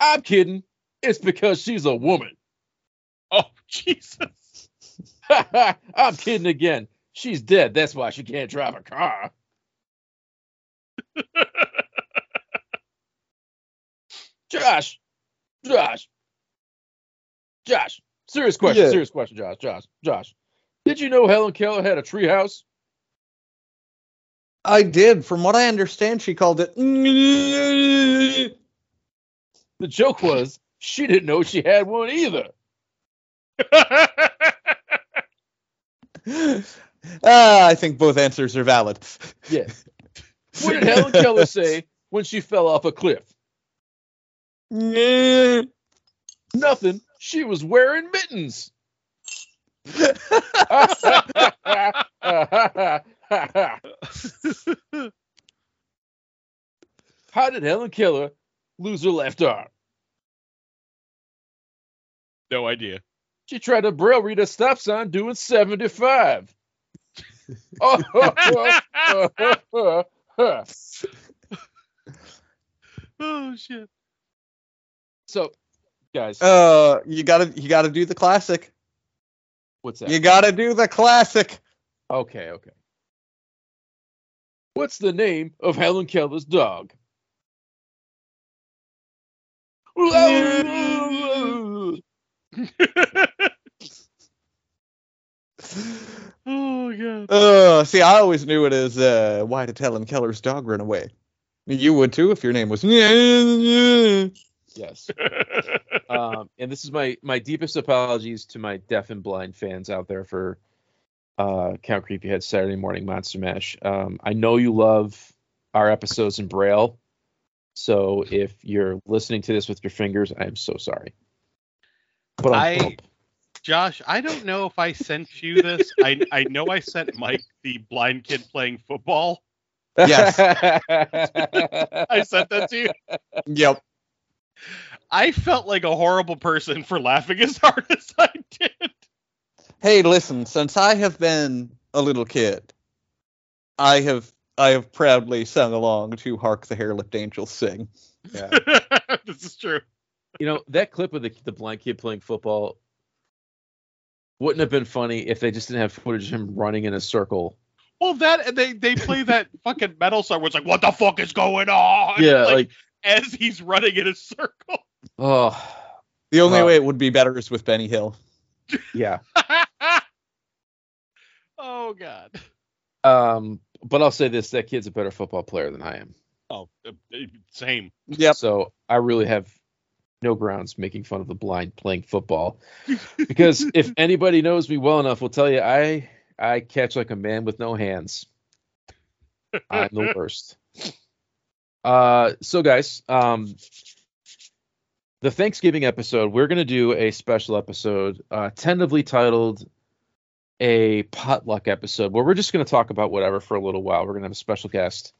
I'm kidding. It's because she's a woman. Oh [LAUGHS] Jesus. [LAUGHS] I'm kidding again. She's dead. That's why she can't drive a car. [LAUGHS] Josh, Josh, Josh. Serious question. Yeah. Serious question, Josh. Josh, Josh. Did you know Helen Keller had a treehouse? I did. From what I understand, she called it. The joke was she didn't know she had one either. [LAUGHS] Ah, I think both answers are valid. Yeah. What did Helen Keller say when she fell off a cliff? Nothing. She was wearing mittens. [LAUGHS] [LAUGHS] [LAUGHS] How did Helen Keller lose her left arm? no idea. She tried to braille read a stop sign doing 75. [LAUGHS] Oh shit. so, guys, Uh, you gotta, you gotta do the classic. what's that? You gotta do the classic. Okay, okay. What's the name of Helen Keller's dog? oh god. Uh, see, I always knew it as uh, why did Helen Keller's dog run away? You would too if your name was. yes. Um, and this is my my deepest apologies to my deaf and blind fans out there for uh, Count Creepyhead Saturday Morning Monster Mash. Um, I know you love our episodes in Braille, so if you're listening to this with your fingers, I am so sorry. But I'm I Josh, I don't know if I sent you this. I I know I sent Mike the blind kid playing football. Yes. I sent that to you. Yep. I felt like a horrible person for laughing as hard as I did. Hey, listen. Since I have been a little kid, I have I have proudly sung along to "Hark the Hair-Lipped Angels Sing." Yeah. [LAUGHS] this is true. You know, that clip of the the blind kid playing football wouldn't have been funny if they just didn't have footage of him running in a circle. Well, that and they they play that [LAUGHS] fucking metal song where it's like, "What the fuck is going on?" Yeah, like, like, as he's running in a circle. oh, The only Wow. way it would be better is with Benny Hill. Yeah. [LAUGHS] oh god. Um, but I'll say this: that kid's a better football player than I am. Oh, uh, uh, same. Yeah. So I really have no grounds making fun of the blind playing football. Because [LAUGHS] if anybody knows me well enough, will tell you I I catch like a man with no hands. I'm the [LAUGHS] worst. Uh, so guys, um, the Thanksgiving episode, we're gonna do a special episode, uh, tentatively titled a potluck episode, where we're just gonna talk about whatever for a little while. We're gonna have a special guest.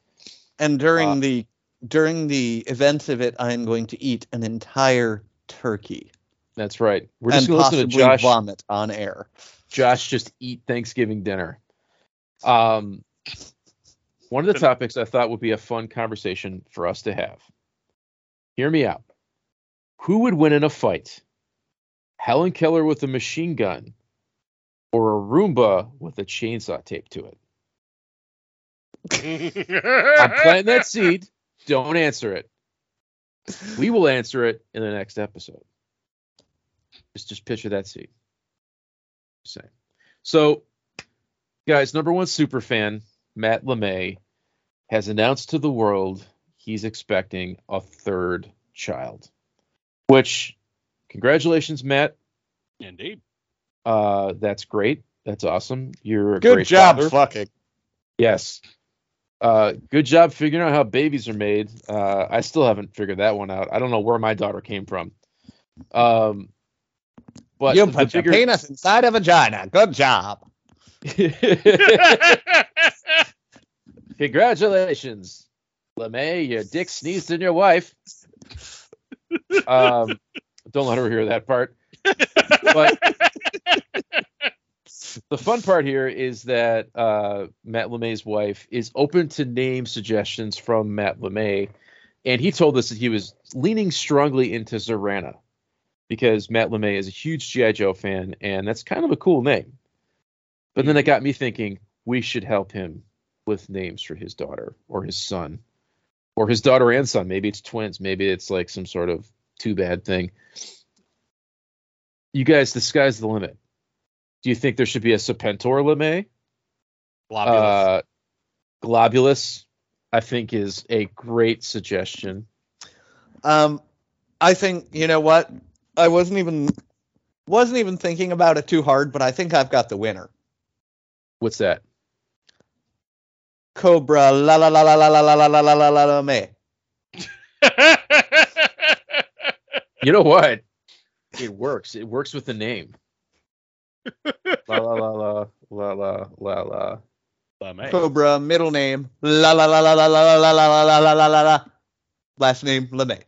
And during Uh, the during the events of it, I am going to eat an entire turkey That's right. We're just gonna listen to Josh. vomit on air. Josh just eat Thanksgiving dinner. Um, one of the topics I thought would be a fun conversation for us to have. Hear me out. Who would win in a fight? Helen Keller with a machine gun or a Roomba with a chainsaw taped to it? I'm planting that seed. Don't answer it. We will answer it in the next episode. Just just picture that seed. Same. So, guys, number one super fan, Matt LeMay, has announced to the world he's expecting a third child. Which, congratulations, Matt. Indeed. Uh, that's great. That's awesome. You're a Good great job, father. fucking. Yes. Uh, good job figuring out how babies are made. Uh, I still haven't figured that one out. I don't know where my daughter came from. Um, but you the put your penis inside a vagina. Good job. [LAUGHS] Congratulations, LeMay. Your dick sneezed in your wife. Um, don't let her hear that part. But the fun part here is that uh, Matt LeMay's wife is open to name suggestions from Matt LeMay, and he told us that he was leaning strongly into Zarana because Matt LeMay is a huge GI Joe fan, and that's kind of a cool name. But then it got me thinking we should help him with names for his daughter or his son or his daughter and son. Maybe it's twins. Maybe it's like some sort of too bad thing. You guys, the sky's the limit. Do you think there should be a Serpentor LeMay? Globulus. Uh, Globulus, I think, is a great suggestion. Um, I think you know what? I wasn't even wasn't even thinking about it too hard, but I think I've got the winner. What's that? Cobra la la la la la la la la la la la la la me. You know what? It works. It works with the name. la la la la la la la la. LeMay. Cobra middle name la la la la la la la la la la la la la la. Last name LeMay.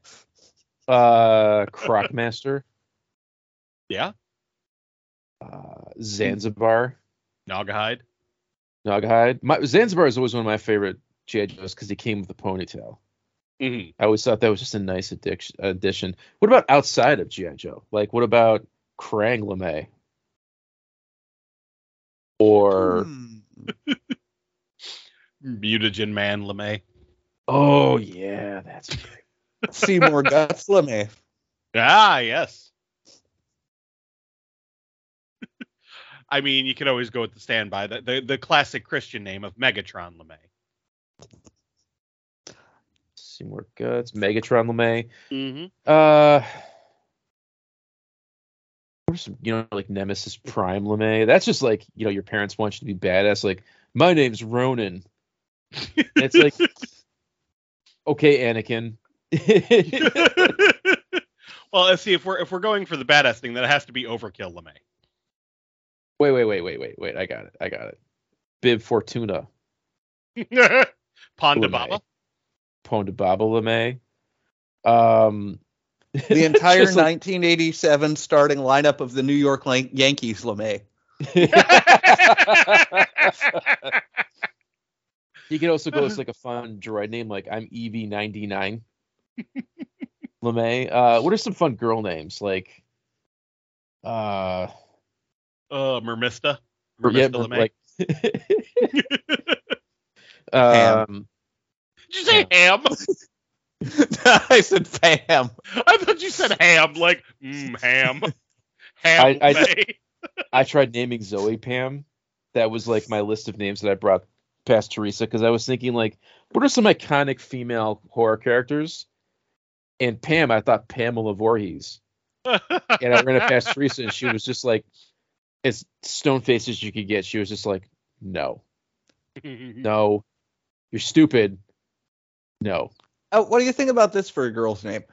Uh, Crocmaster, Yeah. uh, Zanzibar, Nogahide. Nogahide. My Zanzibar is always one of my favorite GI Joes because he came with a ponytail. Mm-hmm. I always thought that was just a nice addiction, addition. What about outside of GI Joe? Like, what about Krang LeMay? Or [LAUGHS] Mutagen Man LeMay. oh yeah, that's great. [LAUGHS] Seymour Guts LeMay. Ah, yes. I mean, you could always go with the standby, the, the the classic Christian name of Megatron LeMay. Seymour Guts, Megatron LeMay. Mm-hmm. Uh, some, you know, like Nemesis Prime LeMay. That's just like, you know, your parents want you to be badass. Like, my name's Ronan. And it's like, [LAUGHS] okay, Anakin. [LAUGHS] well, let's see if we're if we're going for the badass thing, that has to be Overkill LeMay. Wait, wait, wait, wait, wait, wait. I got it. I got it. Bib Fortuna. [LAUGHS] Ponda LeMay. Baba. Ponda Baba LeMay. Um, [LAUGHS] The entire Just like- 1987 starting lineup of the New York Lan- Yankees LeMay. [LAUGHS] You could also go with like a fun droid name, like I'm EV99. LeMay. Uh, what are some fun girl names? Like, uh, Uh, Mermista. yeah, Mermista LeMay. like, [LAUGHS] Ham. um, Did you say ham? [LAUGHS] I said Pam. I thought you said ham. Like, mm, ham. Ham. I- I- [LAUGHS] I tried naming Zoe Pam. That was like my list of names that I brought past Teresa because I was thinking like, what are some iconic female horror characters? And Pam, I thought Pamela Voorhees. and I ran it past Teresa, and she was just like, as stone faced as you could get. She was just like, no, [LAUGHS] no, you're stupid. No. Oh, what do you think about this for a girl's name?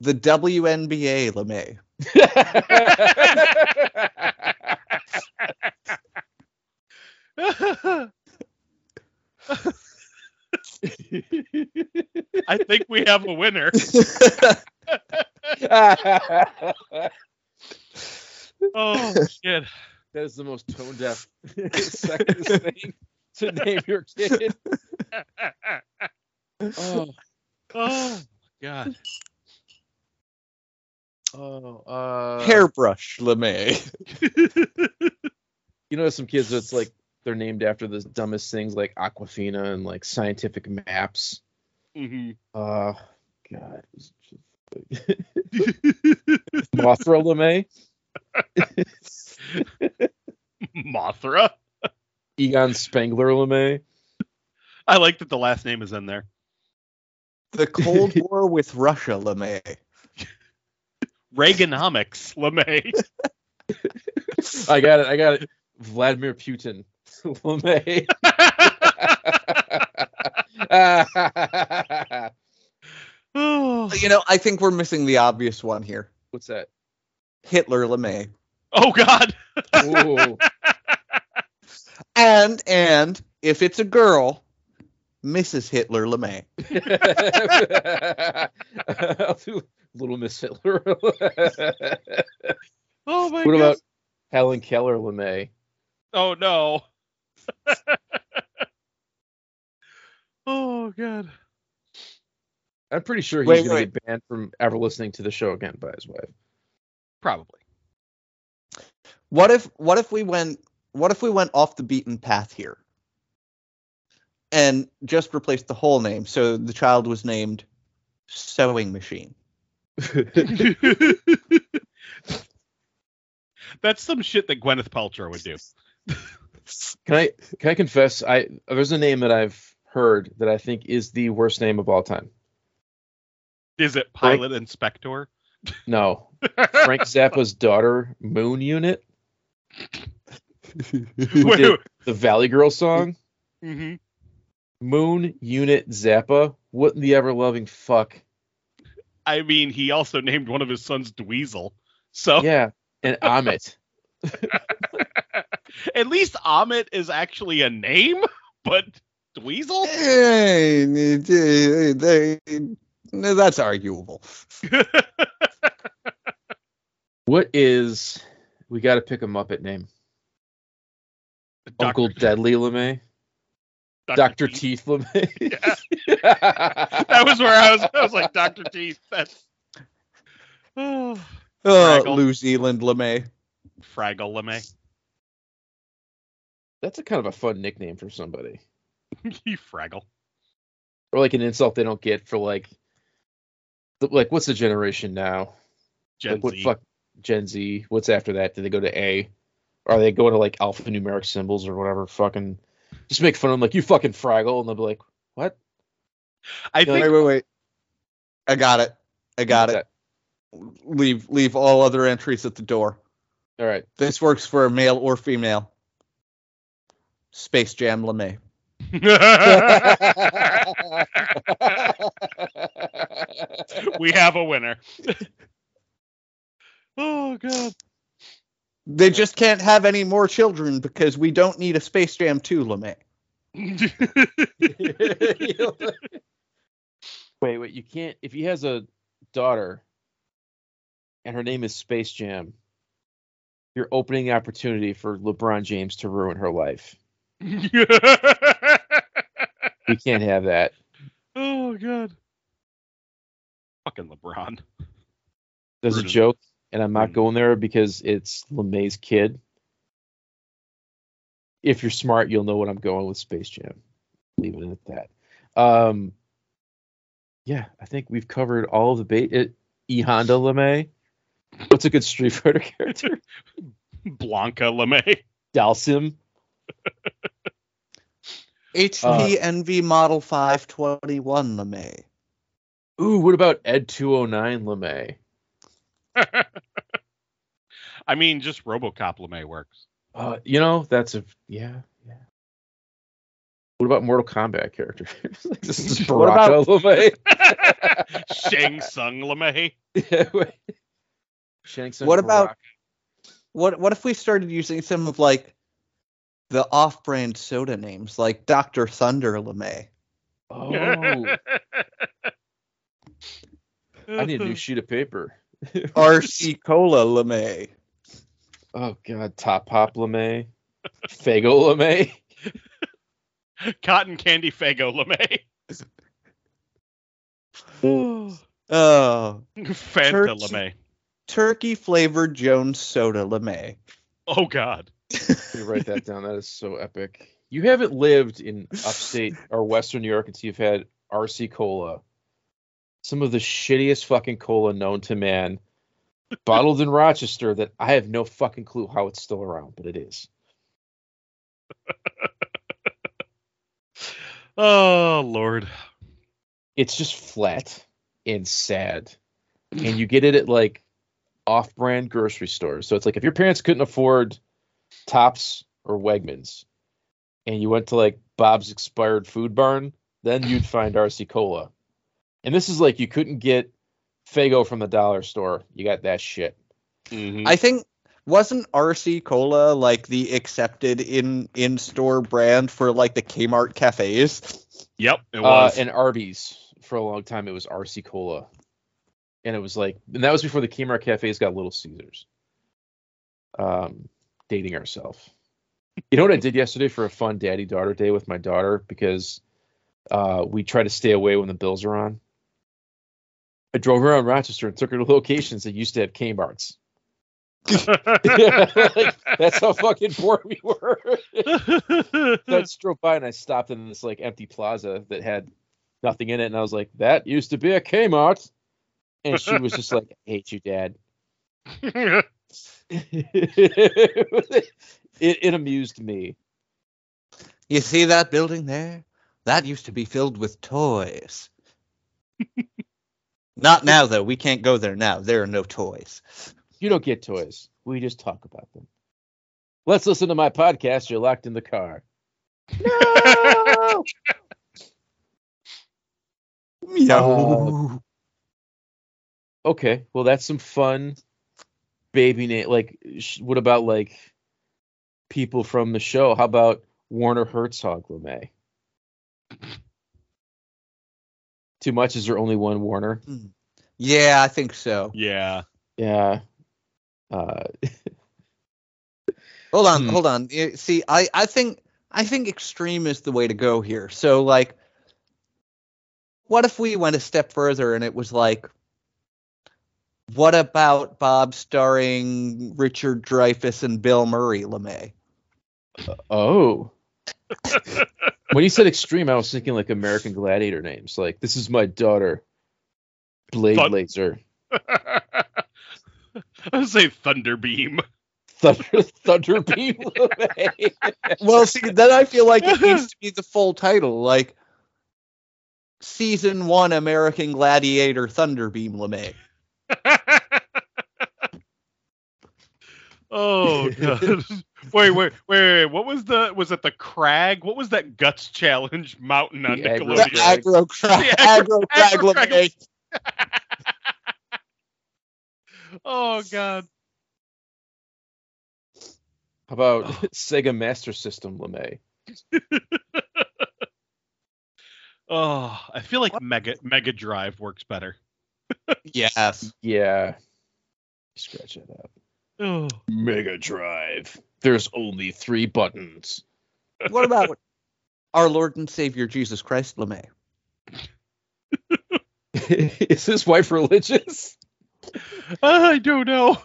The WNBA LeMay. [LAUGHS] I think we have a winner. [LAUGHS] Oh [LAUGHS] shit. that is the most tone deaf [LAUGHS] sexist thing to name your kid. [LAUGHS] Oh, Oh god. oh, uh, Hairbrush LeMay. You know, some kids that's like they're named after the dumbest things like Aquafina and like scientific maps. Mhm. Uh, God. it's just- Mothra LeMay, Mothra. Egon Spengler LeMay. I like that the last name is in there. The Cold War with Russia LeMay. Reaganomics, LeMay. I got it. I got it. Vladimir Putin [LAUGHS] LeMay. [LAUGHS] [LAUGHS] [SIGHS] You know, I think we're missing the obvious one here. What's that? Hitler LeMay. oh God. Ooh. [LAUGHS] And and if it's a girl, Mrs. Hitler LeMay. I'll [LAUGHS] do Little Miss Hitler. [LAUGHS] Oh my God. what God. about Helen Keller LeMay? Oh no. oh God. I'm pretty sure he's Wait, gonna wait. get banned from ever listening to the show again by his wife. Probably. What if what if we went what if we went off the beaten path here? And just replaced the whole name. So the child was named Sewing Machine. [LAUGHS] That's some shit that Gwyneth Paltrow would do. [LAUGHS] Can I can I confess? I there's a name that I've heard that I think is the worst name of all time. Is it Pilot Inspector? No, Frank [LAUGHS] Zappa's daughter, Moon Unit, [LAUGHS] who Wait, did the Valley Girl song. hmm Moon Unit Zappa. What in the ever loving fuck? I mean, he also named one of his sons Dweezil. So Yeah, and Ahmet. [LAUGHS] at least Ahmet is actually a name, but Dweezil? Hey, they- they- that's arguable. What is? We got to pick a Muppet name. Uncle Dr. Deadly LeMay. Doctor Teeth LeMay. [LAUGHS] [LAUGHS] That was where I was. I was like, Doctor Teeth. That's. Oh, [SIGHS] Oh, Fraggle. New Zealand LeMay. Fraggle LeMay. That's a kind of a fun nickname for somebody, [LAUGHS] you Fraggle. or like an insult they don't get for like, like what's the generation now? Gen like what Z. fuck Gen Z? What's after that? Do they go to A? Or are they going to like alphanumeric symbols or whatever? Fucking just make fun of them like you fucking Fraggle, and they'll be like, what? I You're think Wait, wait, wait. I got it. I got What's it. Leave leave all other entries at the door. All right. This works for a male or female. Space Jam LeMay. [LAUGHS] [LAUGHS] we have a winner. [LAUGHS] oh god. They just can't have any more children because we don't need a Space Jam 2 LeMay. [LAUGHS] wait, wait. You can't. If he has a daughter, and her name is Space Jam, you're opening the opportunity for LeBron James to ruin her life. [LAUGHS] We can't have that. oh god. Fucking LeBron. There's a joke, and I'm not ruin- going there because it's LeMay's kid. If you're smart, you'll know what I'm going with Space Jam. Leave it at that. Um, yeah, I think we've covered all of the bait. It, E eh, Honda LeMay. What's a good Street Fighter character? [LAUGHS] Blanka LeMay. Dhalsim. HP uh, NV Model 521 LeMay. Ooh, what about Ed 209 LeMay? [LAUGHS] I mean, just RoboCop LeMay works. Uh, you know, that's a yeah, yeah. What about Mortal Kombat characters? [LAUGHS] this is [LAUGHS] What Baraka LeMay. Shang Tsung LeMay. Yeah. Shang Tsung What about- What what if we started using some of like the off-brand soda names like Dr. Thunder LeMay? Oh, I need a new sheet of paper. [LAUGHS] RC Cola LeMay. Oh God, Top Pop LeMay, Faygo LeMay. [LAUGHS] Cotton Candy Faygo LeMay. [SIGHS] Oh, Fanta Turkey. LeMay. turkey flavored Jones soda LeMay. Oh God. [LAUGHS] Let write that down. That is so epic. You haven't lived in upstate or Western New York until you've had RC Cola, some of the shittiest fucking cola known to man, bottled in Rochester. That I have no fucking clue how it's still around, but it is. [LAUGHS] Oh Lord. It's just flat and sad, and you get it at like off-brand grocery stores. So it's like if your parents couldn't afford Tops or Wegmans, and you went to like Bob's Expired Food Barn, then you'd find RC Cola. And this is like you couldn't get Faygo from the dollar store. You got that shit. Mhm. I think wasn't RC Cola like the accepted in in store brand for like the Kmart cafes? yep, it Uh, was. and Arby's for a long time it was RC Cola. And it was like and that was before the Kmart cafes got Little Caesars. Um dating ourselves. You know what I did yesterday for a fun daddy daughter day with my daughter because uh we try to stay away when the bills are on. I drove around Rochester and took her to locations that used to have Kmart's. Like, [LAUGHS] [LAUGHS] that's how fucking poor we were. [LAUGHS] So I just drove by and I stopped in this like empty plaza that had nothing in it, and I was like, "That used to be a Kmart," and she was just like, "I "Hate you, Dad." it, it amused me. You see that building there? That used to be filled with toys. Not now though. We can't go there now. There are no toys. You don't get toys. We just talk about them. Let's listen to my podcast. You're locked in the car. [LAUGHS] No. Meow. Um, okay, well that's some fun baby name. Like, sh- what about like people from the show? How about Werner Herzog LeMay? Too much? Is there only one Werner? yeah, I think so. yeah. Yeah. Uh, [LAUGHS] Hold on, Hmm. hold on. Eh, See, I, I think I think extreme is the way to go here. So like what if we went a step further and it was like what about Bob starring Richard Dreyfuss and Bill Murray LeMay? oh. When you said extreme, I was thinking like American Gladiator names. Like, this is my daughter, Blade Thun- Laser, [LAUGHS] I would say Thunderbeam. Thunder Thunderbeam [LAUGHS] Well, see, then I feel like it needs to be the full title, like season one American Gladiator Thunderbeam LeMay. [LAUGHS] oh [LAUGHS] god. wait, wait, wait, wait. What was the was it the crag? What was that guts challenge mountain on The aggro The Nickelodeon? [LAUGHS] [LAUGHS] crag. aggro crag, The aggro- aggro crag crag. LeMay. oh god. How about oh. Sega Master System LeMay? Oh, I feel like Mega Mega Drive works better. Yes. Yeah. Scratch that out. Oh. Mega Drive. There's only three buttons. What about [LAUGHS] our Lord and Savior Jesus Christ LeMay? [LAUGHS] Is his wife religious? I don't know.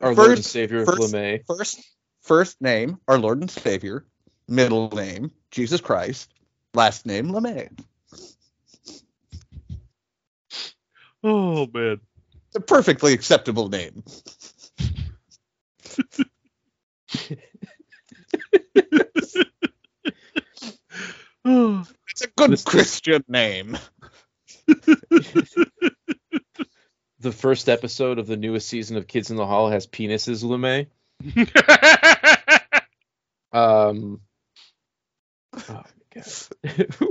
Our Lord and Savior first- LeMay. First, first name, our Lord and Savior. Middle name, Jesus Christ. Last name, LeMay. Oh man. It's a perfectly acceptable name. It's a good This- this- Christian name. [LAUGHS] The first episode of the newest season of Kids in the Hall has penises LeMay. [LAUGHS] Um. Oh. [LAUGHS]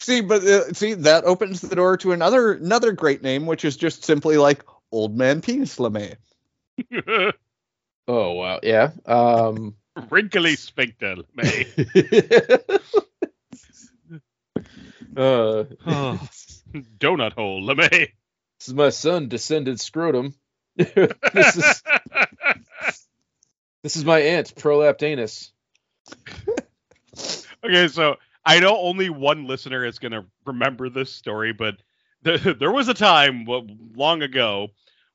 See, but uh, see that opens the door to another another great name, which is just simply like Old Man Penis LeMay. Oh wow. Yeah. Um. [LAUGHS] Wrinkly sphincter, May. [LAUGHS] uh. Oh. Donut hole, LeMay. This is my son, descended scrotum. [LAUGHS] this is this is my aunt, prolapsed anus. okay, so I know only one listener is going to remember this story, but th- there was a time w- long ago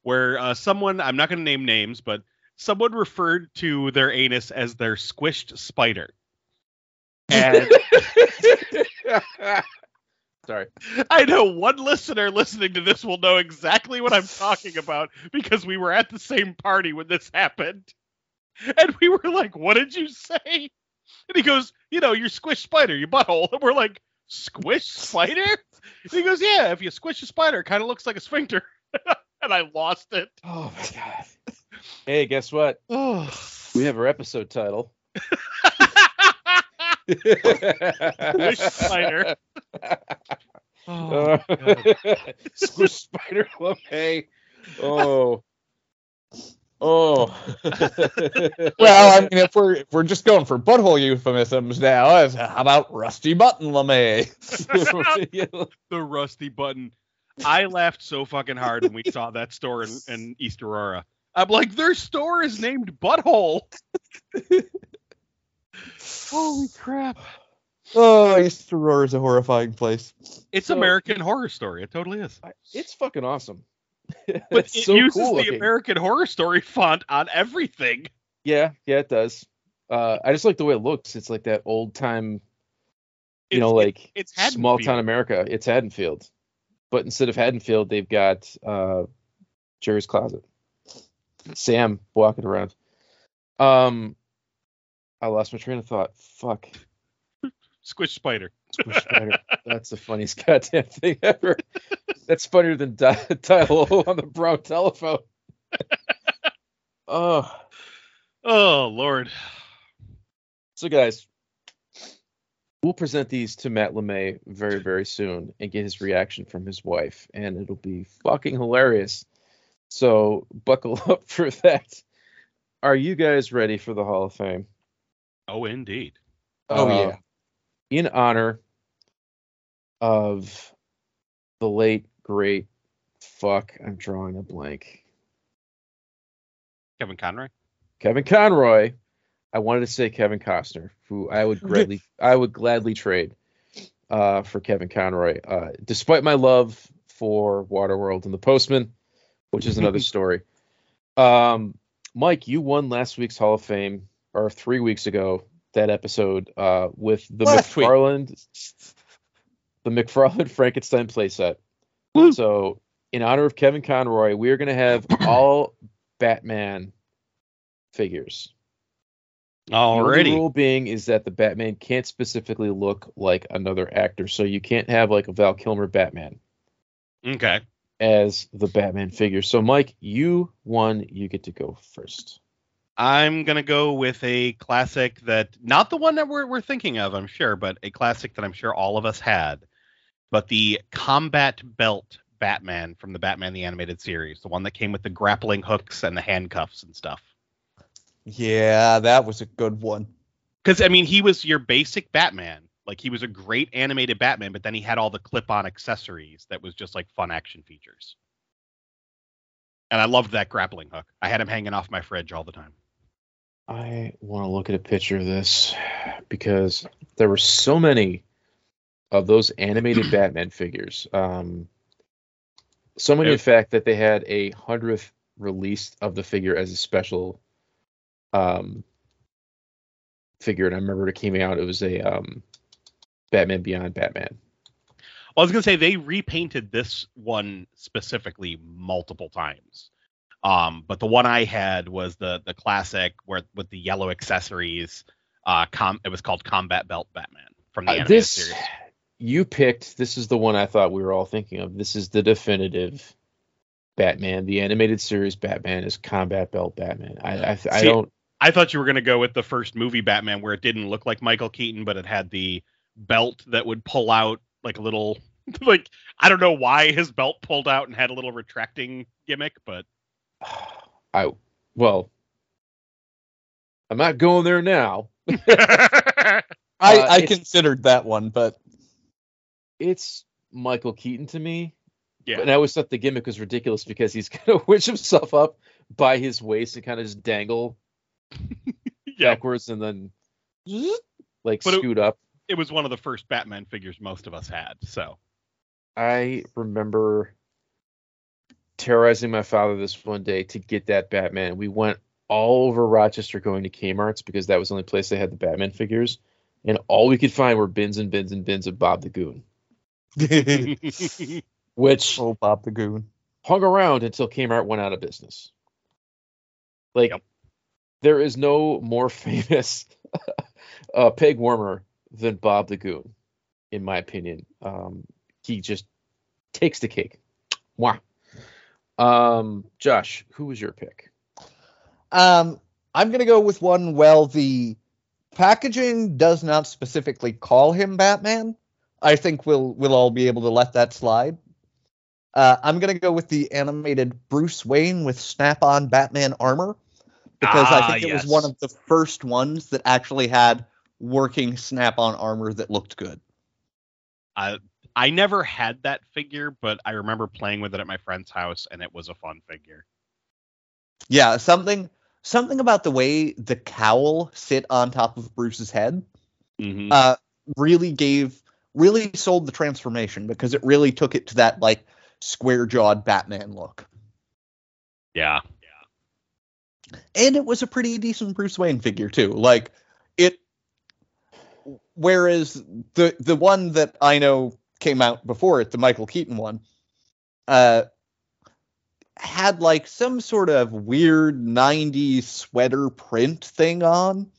where uh, someone, I'm not going to name names, but someone referred to their anus as their squished spider. And [LAUGHS] Sorry. I know one listener listening to this will know exactly what I'm talking about because we were at the same party when this happened. And we were like, what did you say? And he goes, you know, your squish spider, your butthole. And we're like, squish spider? And he goes, yeah, if you squish a spider, it kind of looks like a sphincter. [LAUGHS] [LAUGHS] and I lost it. Oh my god. Hey, guess what? [SIGHS] We have our episode title. [LAUGHS] [LAUGHS] Squish spider. Oh, uh, Squish Spider LeMay. Oh. Oh. Well, I mean, if we're if we're just going for butthole euphemisms now, how about Rusty Button LeMay? the rusty button. I laughed so fucking hard when we saw that store in, in East Aurora. I'm like, their store is named Butthole. [LAUGHS] Holy crap. Oh, East Aurora is a horrifying place. It's So- American Horror Story. It totally is. It's fucking awesome. [LAUGHS] But it's it so uses cool the looking. American Horror Story font on everything. Yeah, yeah, it does. Uh, I just like the way it looks. It's like that old time, you It's- know, like It's small town America. It's Haddonfield, but instead of Haddonfield, they've got uh, Jerry's Closet. Sam walking around. Um, I lost my train of thought. Fuck. Squish Spider. Squish Spider. That's the funniest [LAUGHS] goddamn thing ever. That's funnier than di- dial O on the brown telephone. [LAUGHS] oh, Oh Lord. so guys, we'll present these to Matt LeMay very, very soon and get his reaction from his wife, and it'll be fucking hilarious. So buckle [LAUGHS] up for that. Are you guys ready for the Hall of Fame? Oh indeed. Oh, Uh, yeah. In honor of the late great fuck, I'm drawing a blank. Kevin Conroy. Kevin Conroy. I wanted to say Kevin Costner, who I would gladly I would gladly trade uh, for Kevin Conroy. Uh, despite my love for Waterworld and The Postman, which is another [LAUGHS] story. Um, Mike, you won last week's Hall of Fame, or three weeks ago, that episode uh, with the Last week. McFarlane, the McFarlane [LAUGHS] Frankenstein playset. So, in honor of Kevin Conroy, we are going to have [CLEARS THROAT] all Batman figures. The Already. rule being is that the Batman can't specifically look like another actor, so you can't have like a Val Kilmer Batman Okay. as the Batman figure. So, Mike, you won. You get to go first. I'm gonna go with a classic that not the one that we're we're thinking of, I'm sure, but a classic that I'm sure all of us had. But the combat belt Batman from the Batman the Animated Series, the one that came with the grappling hooks and the handcuffs and stuff. Yeah, that was a good one. Because I mean, he was your basic Batman. Like he was a great animated Batman, but then he had all the clip-on accessories that was just like fun action features. And I loved that grappling hook. I had him hanging off my fridge all the time. I want to look at a picture of this because there were so many of those animated [CLEARS THROAT] Batman figures. Um, so many, in fact, that they had a hundredth release of the figure as a special um, figure. And I remember it came out. It was a um, Batman Beyond Batman. Well, I was gonna say they repainted this one specifically multiple times. Um, but the one I had was the the classic where with the yellow accessories. Uh, com- it was called Combat Belt Batman from the Uh, animated this series. you picked. This is the one I thought we were all thinking of. This is the definitive Batman. The animated series Batman is Combat Belt Batman. I I, I See, don't. I thought you were gonna go with the first movie Batman where it didn't look like Michael Keaton, but it had the belt that would pull out like a little [LAUGHS] like I don't know why his belt pulled out and had a little retracting gimmick, but [SIGHS] I well. I'm not going there now. [LAUGHS] I, Uh, I it's- considered that one, but It's Michael Keaton to me. yeah. And I always thought the gimmick was ridiculous because he's [LAUGHS] gonna winch himself up by his waist and kind of just dangle [LAUGHS] yeah. backwards and then [LAUGHS] like But it- up. It was one of the first Batman figures most of us had, so I remember terrorizing my father this one day to get that Batman. We went all over Rochester going to Kmart's because that was the only place they had the Batman figures. And all we could find were bins and bins and bins of Bob the Goon, [LAUGHS] which oh, Bob the Goon. hung around until Kmart went out of business. Like, Yep. There is no more [LAUGHS] famous uh, peg warmer than Bob the Goon, in my opinion. Um, he just takes the cake. Mwah. Um, Josh, who was your pick? Um, I'm gonna go with one. Well, the packaging does not specifically call him Batman. I think we'll we'll all be able to let that slide. Uh, I'm gonna go with the animated Bruce Wayne with snap-on Batman armor because I Ah, think it yes. was one of the first ones that actually had working snap-on armor that looked good. I never had that figure, but I remember playing with it at my friend's house, and it was a fun figure. Yeah, something something about the way the cowl sit on top of Bruce's head Mm-hmm. uh, really gave really sold the transformation because it really took it to that like square jawed Batman look. yeah. And it was a pretty decent Bruce Wayne figure too. Like it whereas the the one that I know came out before it, the Michael Keaton one, uh had like some sort of weird 90s sweater print thing on.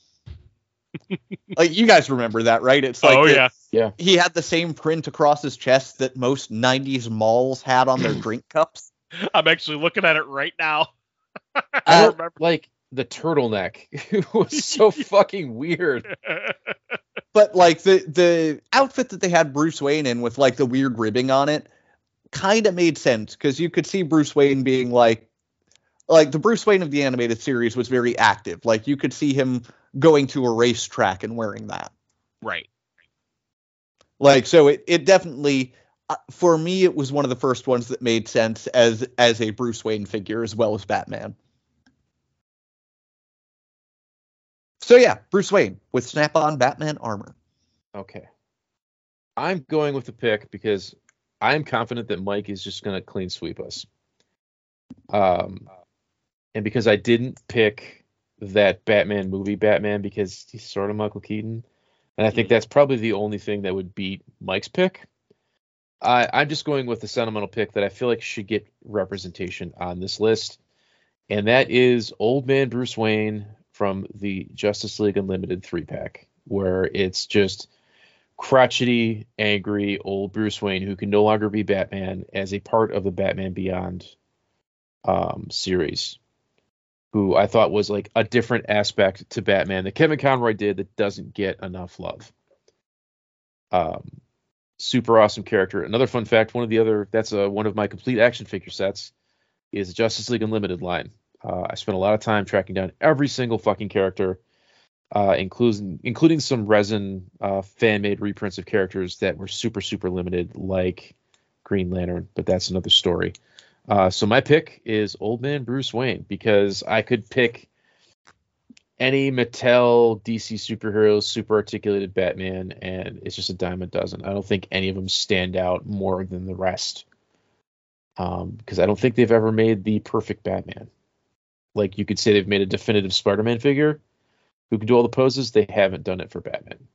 [LAUGHS] like you guys remember that, right? It's like oh it- yeah. he had the same print across his chest that most 90s malls had on their [CLEARS THROAT] drink cups. I'm actually looking at it right now. [LAUGHS] I Uh, don't remember like the turtleneck. [LAUGHS] it was [LAUGHS] so fucking weird. But like the the outfit that they had Bruce Wayne in with like the weird ribbing on it kind of made sense because you could see Bruce Wayne being like like the Bruce Wayne of the animated series was very active. Like you could see him going to a racetrack and wearing that. right. Like so it it definitely for me it was one of the first ones that made sense as as a Bruce Wayne figure as well as Batman. So yeah, Bruce Wayne with snap-on Batman armor. Okay. I'm going with the pick because I'm confident that Mike is just going to clean sweep us. Um, and because I didn't pick that Batman movie Batman because he's sort of Michael Keaton, and I think that's probably the only thing that would beat Mike's pick. I, I'm just going with the sentimental pick that I feel like should get representation on this list, and that is Old Man Bruce Wayne from the Justice League Unlimited three pack, where it's just crotchety, angry old Bruce Wayne who can no longer be Batman as a part of the Batman Beyond um, series, who I thought was like a different aspect to Batman that Kevin Conroy did that doesn't get enough love. Um, super awesome character. Another fun fact: one of the other that's a, one of my complete action figure sets is Justice League Unlimited line. Uh, I spent a lot of time tracking down every single fucking character uh, including including some resin uh, fan made reprints of characters that were super super limited, like Green Lantern. But that's another story. Uh, so my pick is Old Man Bruce Wayne because I could pick any Mattel DC superheroes, super articulated Batman, and it's just a dime a dozen. I don't think any of them stand out more than the rest. Um, because I don't think they've ever made the perfect Batman. Like you could say they've made a definitive Spider-Man figure, who can do all the poses, they haven't done it for Batman.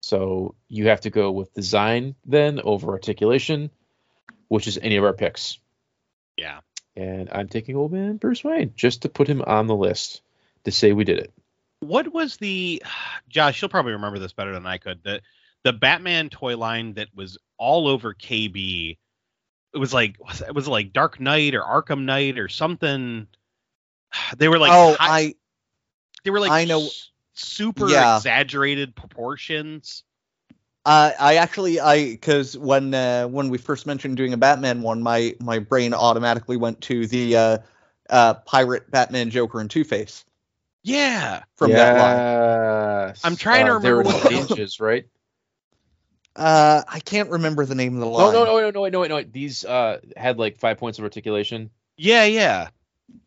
So you have to go with design then over articulation, which is any of our picks. Yeah. And I'm taking old man Bruce Wayne just to put him on the list to say we did it. What was the [SIGHS] Josh? You'll probably remember this better than I could. The the Batman toy line that was all over KB. It was like it was like Dark Knight or Arkham Knight or something. [SIGHS] They were like oh, high- I they were like I know- super Yeah. exaggerated proportions. Uh, I actually, I because when uh, when we first mentioned doing a Batman one, my my brain automatically went to the uh, uh, pirate Batman, Joker, and Two Face Yeah. from that line. that line. I'm trying to There were remember what- [LAUGHS] changes, right? Uh, I can't remember the name of the line. No, no, no, no, no, no, no. These uh, had like five points of articulation. Yeah, yeah.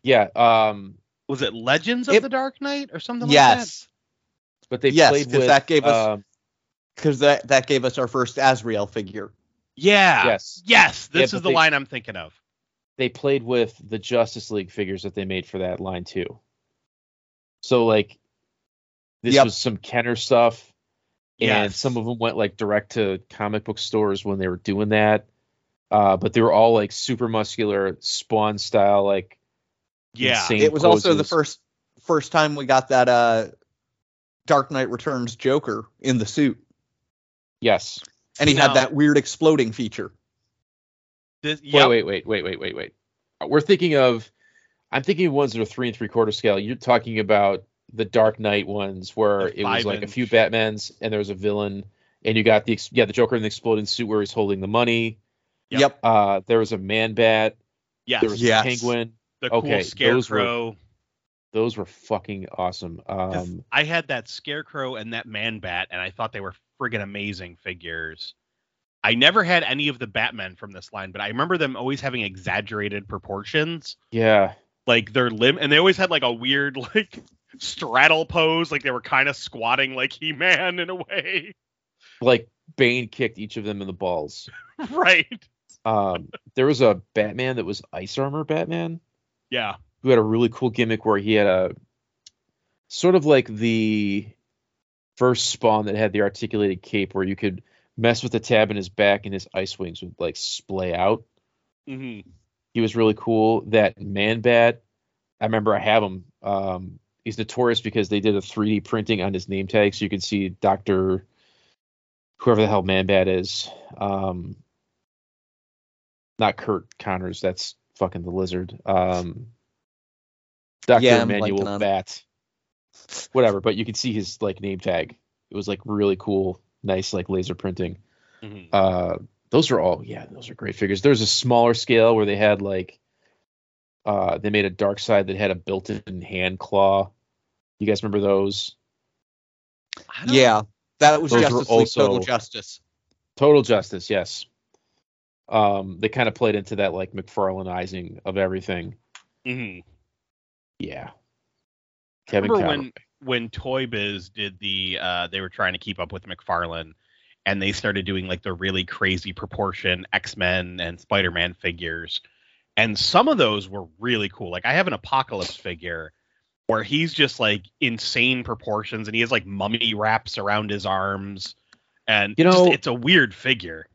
Yeah. Um, Was it Legends of It- the Dark Knight or something like that? Yes, but they Yes, played 'cause with that gave us- um, because that that gave us our first Azrael figure. Yeah. yes. Yes, this but is the they- line I'm thinking of. they played with the Justice League figures that they made for that line too. So like this Yep. was some Kenner stuff and Yes. some of them went like direct to comic book stores when they were doing that. Uh, but they were all like super muscular spawn style like Yeah. insane It was also the first first time we got that uh, Dark Knight Returns Joker in the suit, Yes. and he Now- had that weird exploding feature. This, Wait, wait, wait, wait, wait, wait, wait. We're thinking of I'm thinking of ones that are three and three quarter scale. You're talking about the Dark Knight ones where it was like a few. Batmans and there was a villain, and you got the ex- yeah the Joker in the exploding suit where he's holding the money. Yep. Yep. Uh, there was a Man Bat. Yes. There was Yes. a Penguin. the okay, cool those were- scarecrow. Those were fucking awesome. Um, I had that scarecrow and that man bat, and I thought they were friggin' amazing figures. I never had any of the Batmen from this line, but I remember them always having exaggerated proportions. yeah, Like their limb, and they always had like a weird [LAUGHS] like straddle pose, like they were kind of squatting like He Man in a way. like Bane kicked each of them in the balls. [LAUGHS] right. Um, there was a Batman that was ice armor Batman. Yeah. who had a really cool gimmick where he had a sort of like the first spawn that had the articulated cape where you could mess with the tab in his back and his ice wings would like splay out. hmm He was really cool. That man bat, I remember I have him. Um, he's notorious because they did a 3D printing on his name tag so you can see Doctor whoever the hell man bat is. Um, not Curt Connors, that's fucking the lizard. Um, Dr. Yeah, I'm Emmanuel blanking on it. Bat. Whatever, but you can see his like name tag. It was like really cool, nice like laser printing. hmm Uh those are all yeah, those are great figures. There's a smaller scale where they had like uh they made a Darkseid that had a built-in hand claw. You guys remember those? I don't- Yeah. That was Those Justice League Total Justice. Total Justice, yes. Um they kind of played into that like McFarlaneizing of everything. Mhm. Yeah. Kevin remember Conroy. when when Toy Biz did the uh they were trying to keep up with McFarlane and they started doing like the really crazy proportion X-Men and Spider-Man figures. And some of those were really cool. Like I have an Apocalypse figure where he's just like insane proportions and he has like mummy wraps around his arms and You just- know- it's a weird figure.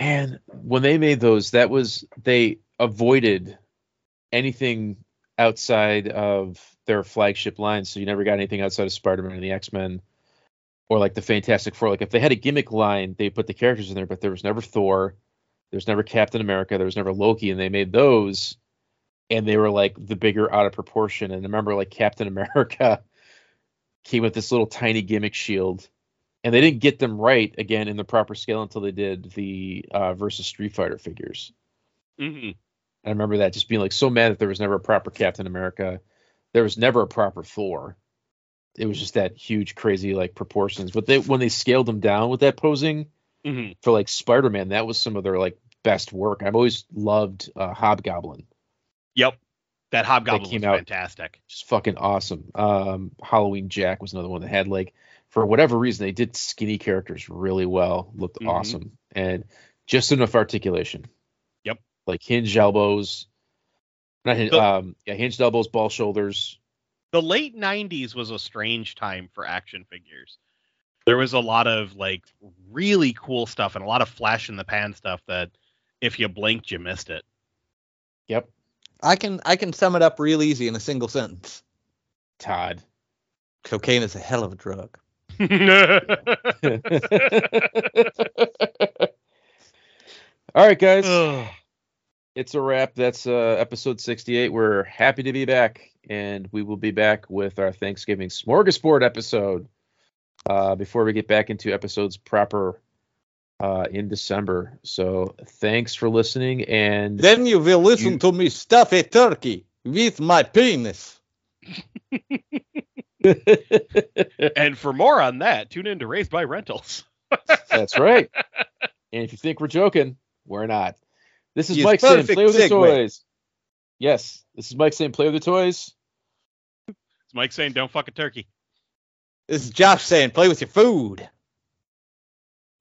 man when they made those that was they avoided anything outside of their flagship line. so you never got anything outside of spider-man and the x-men or like the fantastic four like if they had a gimmick line they put the characters in there but there was never thor there was never captain america there was never loki and they made those and they were like the bigger out of proportion and I remember like captain [LAUGHS] america came with this little tiny gimmick shield and they didn't get them right again in the proper scale until they did the uh, versus Street Fighter figures. hmm I remember that just being like so mad that there was never a proper Captain America, there was never a proper Thor. It was just that huge, crazy like proportions. But they when they scaled them down with that posing hmm for like Spider Man, that was some of their like best work. I've always loved uh, Hobgoblin, Yep. That Hobgoblin came was out- fantastic. just fucking awesome. Um, Halloween Jack was another one that had like for whatever reason they did skinny characters really well, looked Mhm. awesome, and just enough articulation. Yep. Like hinge elbows, not hin- The- um, yeah, hinged elbows, ball shoulders. The late 90s was a strange time for action figures there was a lot of like really cool stuff and a lot of flash in the pan stuff that if you blinked you missed it Yep, I can I can sum it up real easy in a single sentence. Todd. Cocaine is a hell of a drug. [LAUGHS] [LAUGHS] All right, guys. Ugh. it's a wrap. That's uh, episode 68. We're happy to be back, and we will be back with our Thanksgiving smorgasbord episode uh, before we get back into episodes proper uh, in December. So thanks for listening, and Then you will listen You- to me stuff a turkey with my penis. [LAUGHS] and for more on that tune in to raised by rentals that's right. [LAUGHS] And if you think we're joking, we're not. This is Yes, Mike saying, "Play with the toys." Yes, this is Mike saying, "Play with the toys." it's mike saying don't fuck a turkey This is Josh saying, play with your food.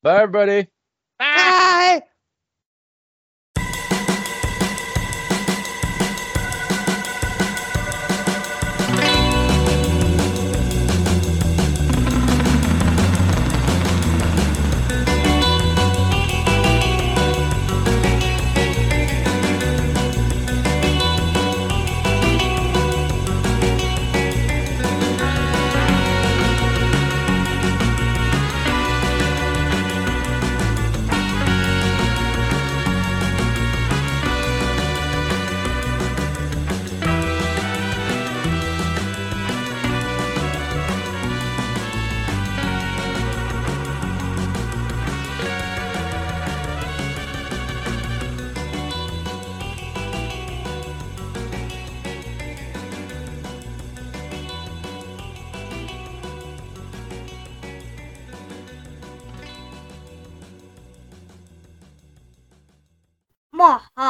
Bye, everybody. Bye.